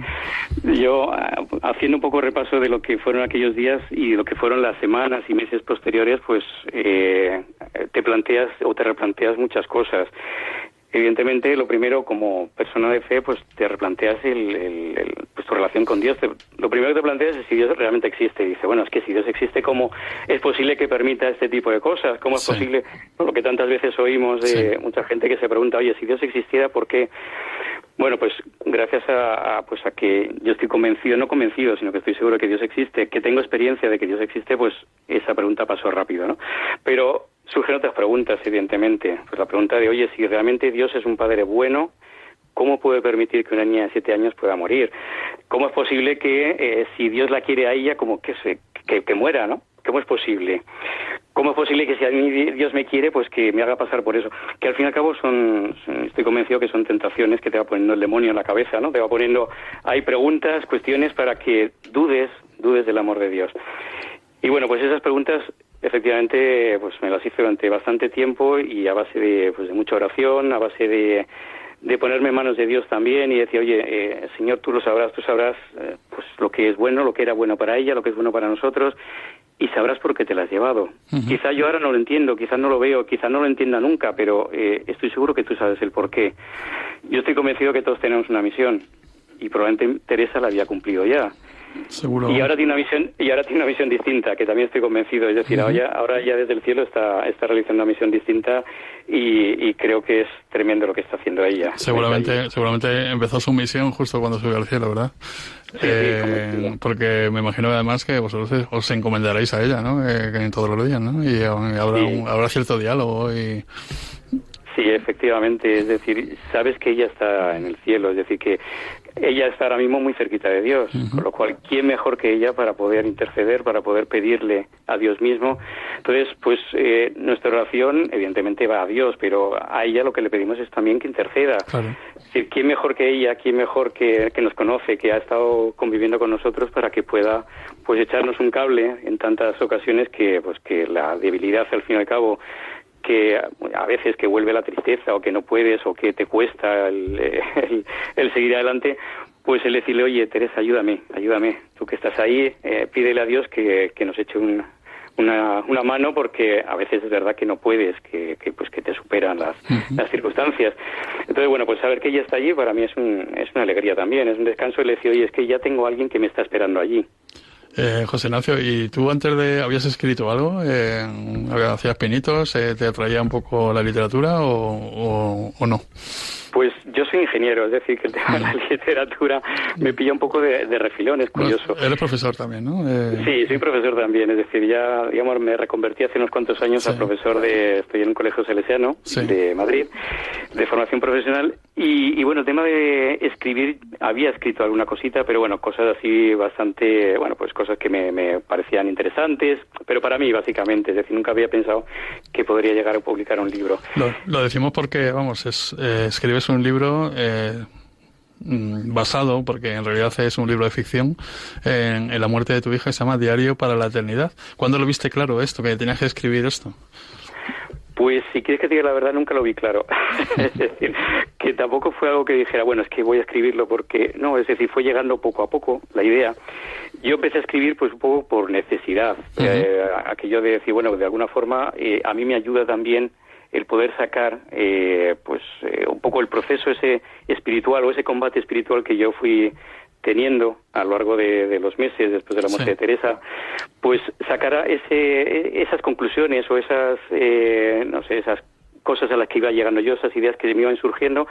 yo ah, haciendo un poco repaso de lo que fueron aquellos días y lo que fueron las semanas y meses posteriores, pues eh, te planteas o te replanteas muchas cosas. Evidentemente, lo primero, como persona de fe, pues te replanteas el, pues, tu relación con Dios. lo primero que te planteas es si Dios realmente existe. Y dice, bueno, es que si Dios existe, ¿cómo es posible que permita este tipo de cosas? ¿Cómo es posible lo que tantas veces oímos de mucha gente que se pregunta, oye, si Dios existiera, ¿por qué? Bueno, pues gracias a, pues a que yo estoy convencido, no convencido, sino que estoy seguro que Dios existe, que tengo experiencia de que Dios existe, pues esa pregunta pasó rápido, ¿no? Pero surgen otras preguntas, evidentemente. Pues la pregunta de, oye, si realmente Dios es un padre bueno, ¿cómo puede permitir que una niña de siete años pueda morir? ¿Cómo es posible que eh, si Dios la quiere a ella, como que, se, que, muera, ¿no? ¿Cómo es posible? ¿Cómo es posible que si a mí Dios me quiere, pues que me haga pasar por eso? Que al fin y al cabo son, estoy convencido que son tentaciones que te va poniendo el demonio en la cabeza, ¿no? Te va poniendo, hay preguntas, cuestiones para que dudes, dudes del amor de Dios. Y bueno, pues esas preguntas efectivamente, pues me las hice durante bastante tiempo y a base de, pues, de mucha oración, a base de, de ponerme en manos de Dios también y decir, oye, eh, Señor, tú lo sabrás, tú sabrás eh, pues lo que es bueno, lo que era bueno para ella, lo que es bueno para nosotros y sabrás por qué te la has llevado. Quizá yo ahora no lo entiendo, quizá no lo veo, quizá no lo entienda nunca, pero eh, estoy seguro que tú sabes el por qué. Yo estoy convencido que todos tenemos una misión y probablemente Teresa la había cumplido ya. Seguro. Y ahora tiene una misión y ahora tiene una misión distinta, que también estoy convencido. Es decir, ahora, ahora ya desde el cielo está, está realizando una misión distinta y, y creo que es tremendo lo que está haciendo ella. Seguramente, seguramente empezó su misión justo cuando subió al cielo, ¿verdad? Eh, porque me imagino además que vosotros os encomendaréis a ella, ¿no? Eh, que todos los días, ¿no? Y habrá, un- habrá cierto diálogo y... Sí, efectivamente. Es decir, sabes que ella está en el cielo. Es decir, que ella está ahora mismo muy cerquita de Dios. Con lo cual, ¿quién mejor que ella para poder interceder, para poder pedirle a Dios mismo? Entonces, pues eh, nuestra oración, evidentemente, va a Dios, pero a ella lo que le pedimos es también que interceda. Es decir, ¿quién mejor que ella, quién mejor que, que nos conoce, que ha estado conviviendo con nosotros para que pueda pues echarnos un cable en tantas ocasiones que pues que la debilidad al fin y al cabo que a veces que vuelve la tristeza o que no puedes o que te cuesta el, el- el seguir adelante, pues el decirle, oye, Teresa, ayúdame, ayúdame, tú que estás ahí, eh, pídele a Dios que, que nos eche un- una, una mano porque a veces es verdad que no puedes, que, que, pues que te superan las, las circunstancias. Entonces, bueno, pues saber que ella está allí para mí es, un, es una alegría también, es un descanso el decir, oye, es que ya tengo a alguien que me está esperando allí. Eh, José Ignacio, ¿y tú antes de habías escrito algo? Eh, ¿Hacías pinitos? Eh, ¿Te atraía un poco la literatura o, o- o no? Pues yo soy ingeniero, es decir, que el tema de la literatura me pilla un poco de, de refilón, es curioso. Eres profesor también, ¿no? Eh, Sí, soy profesor también, es decir, ya, digamos, me reconvertí hace unos cuantos años a profesor de, estoy en un colegio salesiano de Madrid, de formación profesional, y, y bueno, el tema de escribir, había escrito alguna cosita, pero bueno, cosas así bastante, bueno, pues cosas que me, me parecían interesantes, pero para mí, básicamente, es decir, nunca había pensado que podría llegar a publicar un libro. Lo, lo decimos porque, vamos, es, eh, escribes un libro eh, mm, basado, porque en realidad es un libro de ficción, en, en la muerte de tu hija, que se llama Diario para la Eternidad. ¿Cuándo lo viste claro esto, que tenías que escribir esto? Pues si quieres que te diga la verdad, nunca lo vi claro. es decir, que tampoco fue algo que dijera, bueno, es que voy a escribirlo porque, no, es decir, fue llegando poco a poco la idea. Yo empecé a escribir pues un poco por necesidad, eh, aquello de decir, bueno, de alguna forma eh, a mí me ayuda también el poder sacar eh, pues eh, un poco el proceso ese espiritual o ese combate espiritual que yo fui teniendo a lo largo de, de los meses después de la muerte de Teresa, pues sacará ese, esas conclusiones o esas, eh, no sé, esas cosas a las que iba llegando yo, esas ideas que me iban surgiendo,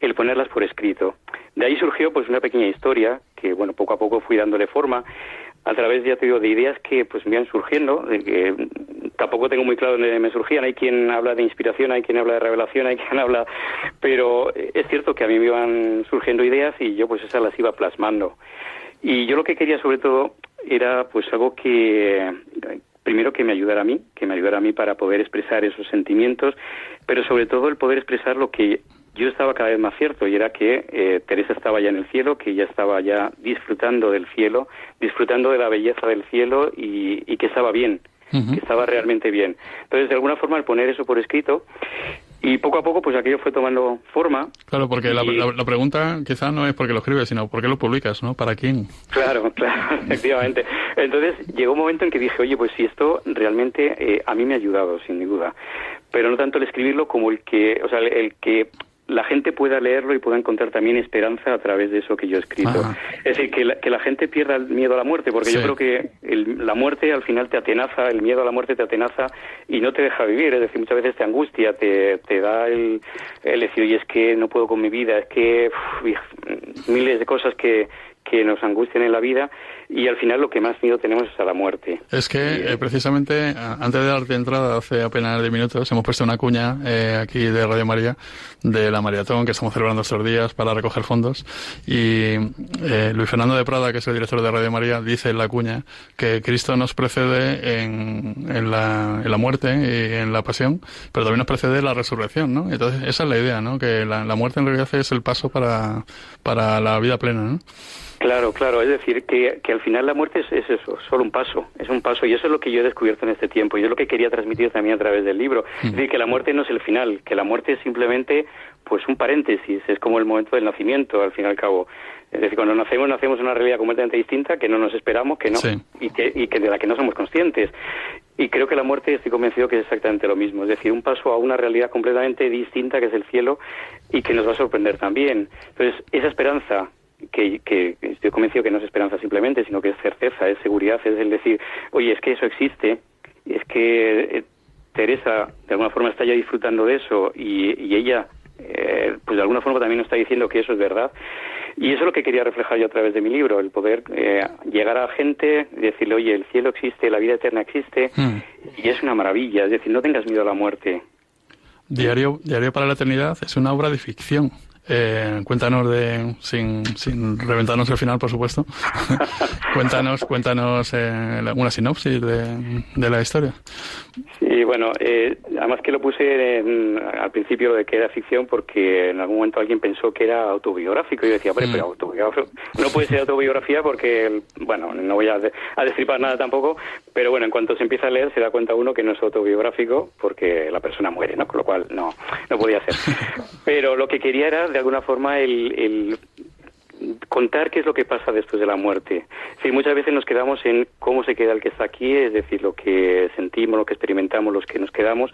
el ponerlas por escrito. De ahí surgió pues una pequeña historia que, bueno, poco a poco fui dándole forma a través, ya te digo, de ideas que pues me iban surgiendo, de que tampoco tengo muy claro dónde me surgían. Hay quien habla de inspiración, hay quien habla de revelación, hay quien habla... Pero es cierto que a mí me iban surgiendo ideas y yo pues esas las iba plasmando. Y yo lo que quería sobre todo era pues algo que primero que me ayudara a mí, que me ayudara a mí para poder expresar esos sentimientos, pero sobre todo el poder expresar lo que yo estaba cada vez más cierto y era que eh, Teresa estaba ya en el cielo, que ella estaba ya disfrutando del cielo, disfrutando de la belleza del cielo y, y que estaba bien, que estaba realmente bien. Entonces, de alguna forma, al poner eso por escrito y poco a poco, pues aquello fue tomando forma. Claro, porque la, la- la pregunta quizá no es por qué lo escribes, sino por qué lo publicas, ¿no? ¿Para quién? Claro, claro, efectivamente. Entonces llegó un momento en que dije, oye, pues si esto realmente eh, a mí me ha ayudado, sin duda, pero no tanto el escribirlo como el que, o sea, el, el que la gente pueda leerlo y pueda encontrar también esperanza a través de eso que yo he escrito. Es decir, que la, que la gente pierda el miedo a la muerte, porque yo creo que el- la muerte al final te atenaza, el miedo a la muerte te atenaza y no te deja vivir. Es decir, muchas veces te angustia, te, te da el, el decir, oye, es que no puedo con mi vida, es que miles de cosas que, que nos angustian en la vida y al final lo que más miedo tenemos es a la muerte. Es que eh, precisamente a- antes de darte entrada, hace apenas 10 minutos, hemos puesto una cuña eh, aquí de Radio María, de la maratón que estamos celebrando estos días para recoger fondos. Y eh, Luis Fernando de Prada, que es el director de Radio María, dice en la cuña que Cristo nos precede en, en, la, en la muerte y en la pasión, pero también nos precede la resurrección, ¿no? Entonces, esa es la idea, ¿no? Que la, la muerte en realidad es el paso para, para la vida plena, ¿no? Claro, claro, es decir, que, que al al final la muerte es, eso, solo un paso, es un paso y eso es lo que yo he descubierto en este tiempo y es lo que quería transmitir también a través del libro. Es decir, que la muerte no es el final, que la muerte es simplemente pues un paréntesis, es como el momento del nacimiento al fin y al cabo. Es decir, cuando nacemos, nacemos en una realidad completamente distinta que no nos esperamos, que no, y, que, y que de la que no somos conscientes. Y creo que la muerte estoy convencido que es exactamente lo mismo, es decir, un paso a una realidad completamente distinta que es el cielo y que nos va a sorprender también. Entonces, esa esperanza que, que, estoy convencido que no es esperanza simplemente, sino que es certeza, es seguridad, es el decir, oye, es que eso existe, es que eh, Teresa de alguna forma está ya disfrutando de eso y, y ella, eh, pues de alguna forma también nos está diciendo que eso es verdad. Y eso es lo que quería reflejar yo a través de mi libro, el poder eh, llegar a la gente y decirle, oye, el cielo existe, la vida eterna existe, mm. y es una maravilla, es decir, no tengas miedo a la muerte. Diario, Diario para la Eternidad es una obra de ficción. Eh, cuéntanos de, sin, sin reventarnos el final, por supuesto. cuéntanos, cuéntanos eh, una sinopsis de, de, la historia. Sí, bueno, eh, además que lo puse al principio de que era ficción porque en algún momento alguien pensó que era autobiográfico y yo decía, pero mm. autobiográfico no puede ser autobiografía porque, bueno, no voy a, a destripar nada tampoco, pero bueno, en cuanto se empieza a leer se da cuenta uno que no es autobiográfico porque la persona muere, ¿no? Con lo cual no, no podía ser. Pero lo que quería era de alguna forma el, contar qué es lo que pasa después de la muerte. Sí, muchas veces nos quedamos en cómo se queda el que está aquí, es decir, lo que sentimos, lo que experimentamos, los que nos quedamos,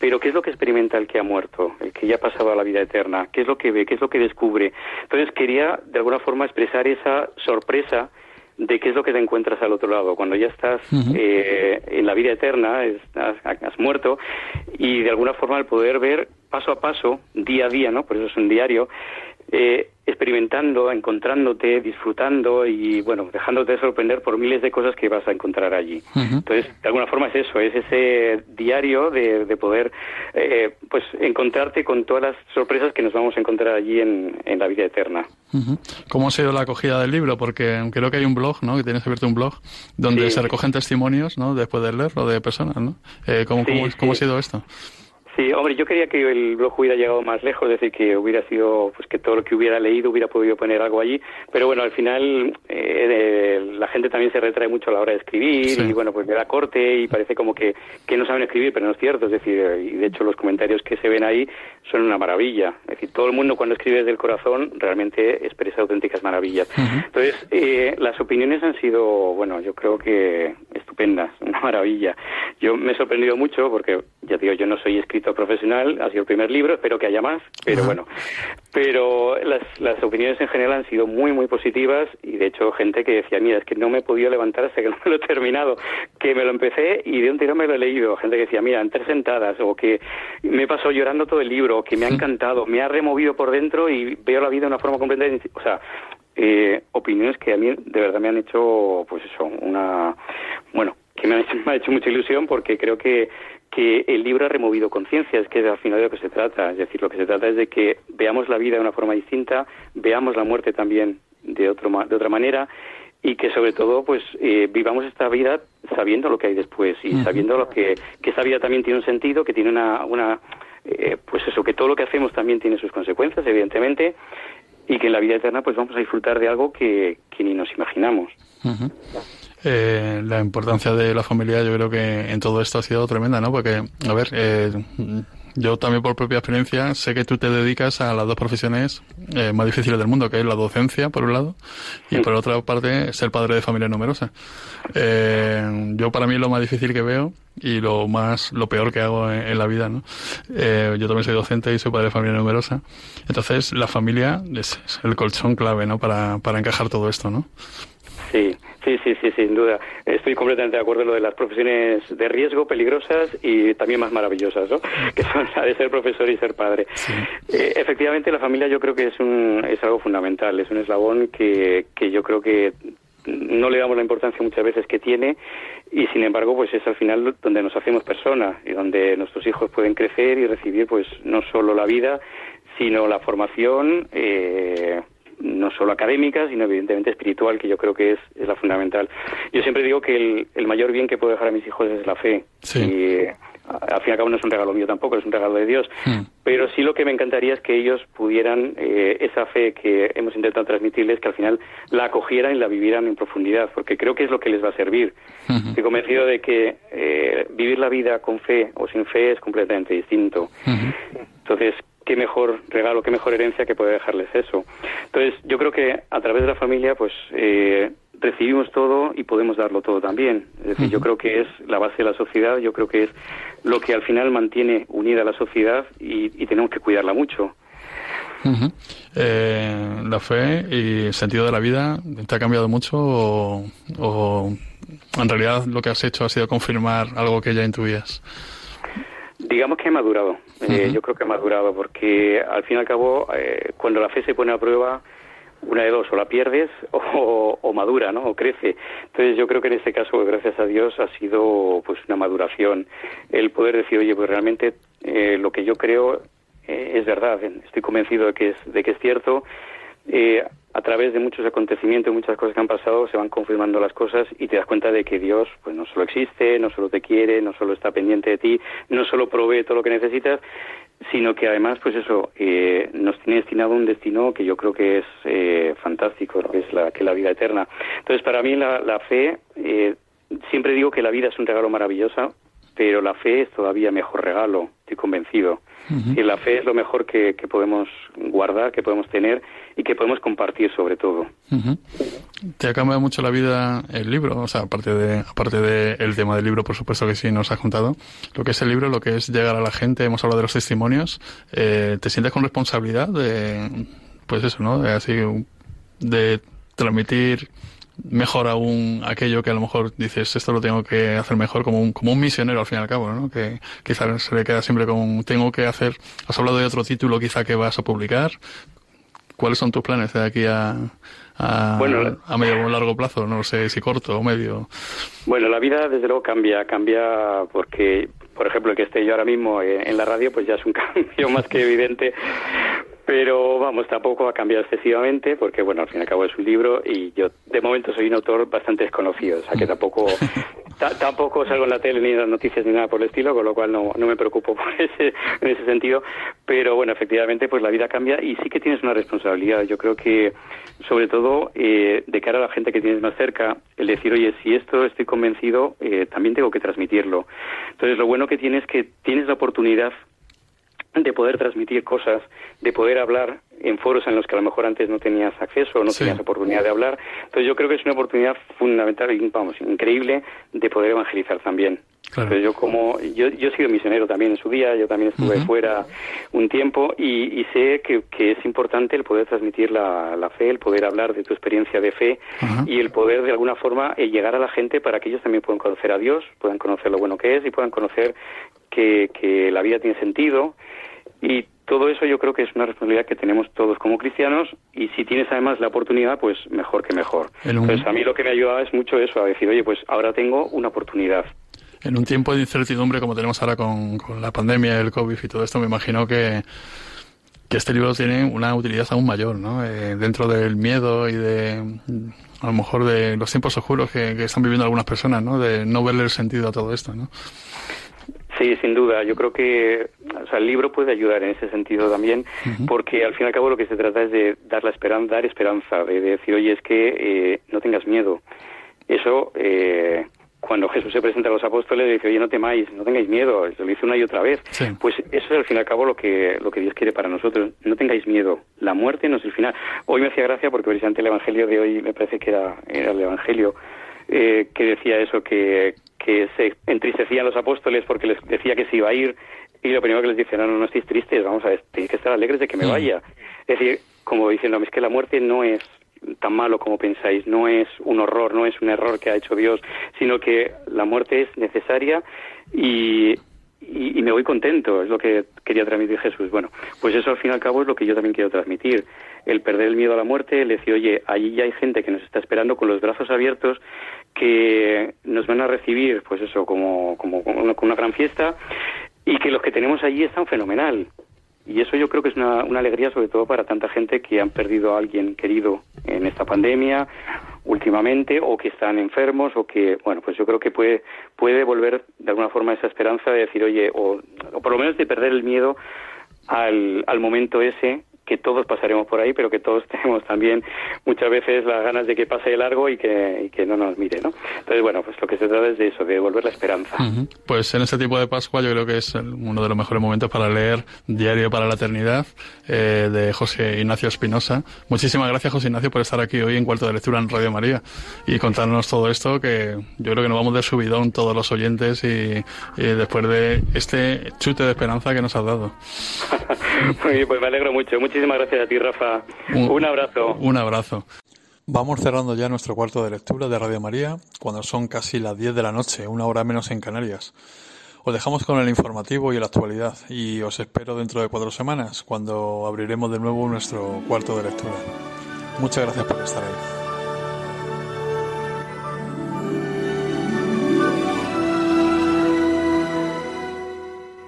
pero qué es lo que experimenta el que ha muerto, el que ya ha pasado a la vida eterna, qué es lo que ve, qué es lo que descubre. Entonces quería de alguna forma expresar esa sorpresa de qué es lo que te encuentras al otro lado. Cuando ya estás eh, en la vida eterna, has, muerto, y de alguna forma el poder ver paso a paso, día a día, ¿no? Por eso es un diario, eh, experimentando, encontrándote, disfrutando y, bueno, dejándote sorprender por miles de cosas que vas a encontrar allí. Entonces, de alguna forma es eso, es ese diario de, de poder, eh, pues, encontrarte con todas las sorpresas que nos vamos a encontrar allí en, en la vida eterna. ¿Cómo ha sido la acogida del libro? Porque creo que hay un blog, ¿no? Que tienes abierto un blog donde se recogen testimonios, ¿no? Después de leerlo de personas, ¿no? Eh, ¿cómo, cómo, ¿Cómo ha sido esto? Sí, hombre, yo quería que el blog hubiera llegado más lejos, es decir, que hubiera sido, pues que todo lo que hubiera leído hubiera podido poner algo allí, pero bueno, al final eh, la gente también se retrae mucho a la hora de escribir y bueno, pues le da corte y parece como que, que no saben escribir, pero no es cierto, es decir, y de hecho los comentarios que se ven ahí son una maravilla, es decir, todo el mundo cuando escribe desde el corazón realmente expresa auténticas maravillas. Entonces, eh, las opiniones han sido, bueno, yo creo que estupendas, una maravilla. Yo me he sorprendido mucho porque, ya digo, yo no soy escritor profesional, ha sido el primer libro, espero que haya más, pero bueno. Pero las, las opiniones en general han sido muy, muy positivas y de hecho gente que decía, mira, es que no me he podido levantar hasta que no me lo he terminado, que me lo empecé y de un tirón me lo he leído. Gente que decía, mira, en tres sentadas, o que me pasó llorando todo el libro, que me ha encantado, me ha removido por dentro y veo la vida de una forma completamente... O sea, eh, opiniones que a mí de verdad me han hecho, pues eso, una... Bueno, que me, me ha hecho mucha ilusión porque creo que que el libro ha removido conciencia, es que al final de lo que se trata. Es decir, lo que se trata es de que veamos la vida de una forma distinta, veamos la muerte también de, otro, de otra manera y que sobre todo pues eh, vivamos esta vida sabiendo lo que hay después y sabiendo lo que, que esa vida también tiene un sentido, que tiene una, una eh, pues eso, que todo lo que hacemos también tiene sus consecuencias, evidentemente, y que en la vida eterna pues vamos a disfrutar de algo que, que ni nos imaginamos. Eh, la importancia de la familia yo creo que en todo esto ha sido tremenda, ¿no? Porque, a ver, eh, yo también por propia experiencia sé que tú te dedicas a las dos profesiones eh, más difíciles del mundo, que es la docencia, por un lado, y por otra parte, ser padre de familia numerosa. yo para mí lo más difícil que veo y lo más, lo peor que hago en, la vida, ¿no? yo también soy docente y soy padre de familia numerosa. Entonces, la familia es, es el colchón clave, ¿no? Para, para encajar todo esto, ¿no? Sí, sí, sí, sí, sin duda. Estoy completamente de acuerdo en lo de las profesiones de riesgo, peligrosas y también más maravillosas, ¿no? Que son la de ser profesor y ser padre. Eh, efectivamente, la familia yo creo que es, un, es algo fundamental, es un eslabón que, que yo creo que no le damos la importancia muchas veces que tiene y sin embargo pues es al final donde nos hacemos personas y donde nuestros hijos pueden crecer y recibir pues no solo la vida sino la formación eh, no solo académica, sino evidentemente espiritual, que yo creo que es, la fundamental. Yo siempre digo que el, mayor bien que puedo dejar a mis hijos es la fe. Y al fin y al cabo no es un regalo mío tampoco, es un regalo de Dios, Hmm. pero sí lo que me encantaría es que ellos pudieran eh, esa fe que hemos intentado transmitirles, que al final la acogieran y la vivieran en profundidad, porque creo que es lo que les va a servir. Estoy convencido de que eh, vivir la vida con fe o sin fe es completamente distinto. Entonces, qué mejor regalo, qué mejor herencia que poder dejarles eso. Entonces, yo creo que a través de la familia, pues eh, recibimos todo y podemos darlo todo también. Es decir, yo creo que es la base de la sociedad, yo creo que es lo que al final mantiene unida a la sociedad y, y tenemos que cuidarla mucho. Ujú. Eh, la fe y el sentido de la vida, ¿te ha cambiado mucho o, o en realidad lo que has hecho ha sido confirmar algo que ya intuías? Digamos que he madurado. Yo creo que he madurado porque al fin y al cabo, eh, cuando la fe se pone a prueba, una de dos, o la pierdes o, o madura, ¿no? O crece. Entonces yo creo que en este caso, pues, gracias a Dios, ha sido pues una maduración. El poder decir, oye, pues realmente eh, lo que yo creo eh, es verdad. Estoy convencido de que es, de que es cierto. Eh, a través de muchos acontecimientos, muchas cosas que han pasado, se van confirmando las cosas y te das cuenta de que Dios pues no solo existe, no solo te quiere, no solo está pendiente de ti, no solo provee todo lo que necesitas, sino que además, pues eso, eh, nos tiene destinado un destino que yo creo que es eh, fantástico, que es la, que la vida eterna. Entonces, para mí la, la fe, eh, siempre digo que la vida es un regalo maravilloso, pero la fe es todavía mejor regalo, estoy convencido. Y la fe es lo mejor que, que podemos guardar, que podemos tener y que podemos compartir sobre todo. Ujú. ¿Te ha cambiado mucho la vida el libro? O sea, aparte de aparte de el tema del libro, por supuesto que sí nos has contado, lo que es el libro, lo que es llegar a la gente, hemos hablado de los testimonios, eh, ¿te sientes con responsabilidad de, pues eso, ¿no? De así, de transmitir mejor aún aquello que a lo mejor dices, esto lo tengo que hacer mejor como un, como un misionero al fin y al cabo, ¿no? Que quizás se le queda siempre con, tengo que hacer, has hablado de otro título quizá que vas a publicar, ¿Cuáles son tus planes de aquí a, a, Bueno, a medio o largo plazo? No sé si corto o medio. Bueno, la vida desde luego cambia, cambia porque, por ejemplo, el que esté yo ahora mismo en, en la radio, pues ya es un cambio más que evidente. Pero vamos, tampoco ha cambiado excesivamente porque, bueno, al fin y al cabo es un libro y yo de momento soy un autor bastante desconocido, o sea que tampoco ta- tampoco salgo en la tele ni en las noticias ni nada por el estilo, con lo cual no, no me preocupo por ese, en ese sentido. Pero bueno, efectivamente, pues la vida cambia y sí que tienes una responsabilidad. Yo creo que, sobre todo, eh, de cara a la gente que tienes más cerca, el decir, oye, si esto estoy convencido, eh, también tengo que transmitirlo. Entonces, lo bueno que tienes es que tienes la oportunidad de poder transmitir cosas, de poder hablar en foros en los que a lo mejor antes no tenías acceso, no tenías oportunidad de hablar. Entonces yo creo que es una oportunidad fundamental y vamos, increíble de poder evangelizar también. Entonces yo como yo, yo he sido misionero también en su día, yo también estuve fuera un tiempo y, y sé que, que es importante el poder transmitir la, la fe, el poder hablar de tu experiencia de fe y el poder de alguna forma eh, llegar a la gente para que ellos también puedan conocer a Dios, puedan conocer lo bueno que es y puedan conocer que, que la vida tiene sentido y todo eso yo creo que es una responsabilidad que tenemos todos como cristianos y si tienes además la oportunidad, pues mejor que mejor. En un- Entonces a mí lo que me ayudaba es mucho eso, a decir, oye, pues ahora tengo una oportunidad. En un tiempo de incertidumbre como tenemos ahora con, con la pandemia, el COVID y todo esto, me imagino que, que este libro tiene una utilidad aún mayor, ¿no? Eh, dentro del miedo y de, a lo mejor, de los tiempos oscuros que, que están viviendo algunas personas, ¿no? De no verle el sentido a todo esto, ¿no? Sí, sin duda. Yo creo que o sea, el libro puede ayudar en ese sentido también, porque al fin y al cabo lo que se trata es de dar la esperanza, dar esperanza, de decir, oye, es que eh, no tengas miedo. Eso, eh, cuando Jesús se presenta a los apóstoles, dice, oye, no temáis, no tengáis miedo, lo dice una y otra vez. Pues eso es al fin y al cabo lo que, lo que Dios quiere para nosotros. No tengáis miedo. La muerte no es el final. Hoy me hacía gracia porque precisamente el Evangelio de hoy me parece que era, era el Evangelio eh, que decía eso, que, que se entristecían los apóstoles porque les decía que se iba a ir y lo primero que les dice, no, no, no estéis tristes, vamos a ver, tenéis que estar alegres de que me vaya. Es decir, como diciendo, es que la muerte no es tan malo como pensáis, no es un horror, no es un error que ha hecho Dios, sino que la muerte es necesaria y, y, y me voy contento, es lo que quería transmitir Jesús. Bueno, pues eso al fin y al cabo es lo que yo también quiero transmitir, el perder el miedo a la muerte, el decir, oye, allí ya hay gente que nos está esperando con los brazos abiertos, que nos van a recibir, pues eso, como, como con una gran fiesta, y que los que tenemos allí están fenomenal. Y eso yo creo que es una, una alegría sobre todo para tanta gente que han perdido a alguien querido en esta pandemia últimamente o que están enfermos o que, bueno, pues yo creo que puede, puede volver de alguna forma esa esperanza de decir, oye, o, o por lo menos de perder el miedo al, al momento ese que todos pasaremos por ahí, pero que todos tenemos también muchas veces las ganas de que pase de largo y que, que no nos mire, ¿no? Entonces, bueno, pues lo que se trata es de eso, de devolver la esperanza. Pues en este tipo de Pascua yo creo que es uno de los mejores momentos para leer Diario para la Eternidad eh, de José Ignacio Espinosa. Muchísimas gracias, José Ignacio, por estar aquí hoy en Cuarto de Lectura en Radio María y contarnos todo esto, que yo creo que nos vamos de subidón todos los oyentes y, y después de este chute de esperanza que nos has dado. Pues me alegro mucho. Muchísimas gracias a ti, Rafa. Un, abrazo. Un abrazo. Vamos cerrando ya nuestro cuarto de lectura de Radio María, cuando son casi las 10 de la noche, una hora menos en Canarias. Os dejamos con el informativo y la actualidad y os espero dentro de cuatro semanas, cuando abriremos de nuevo nuestro cuarto de lectura. Muchas gracias por estar ahí.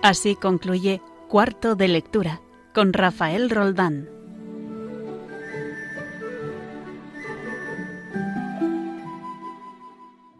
Así concluye Cuarto de Lectura con Rafael Roldán.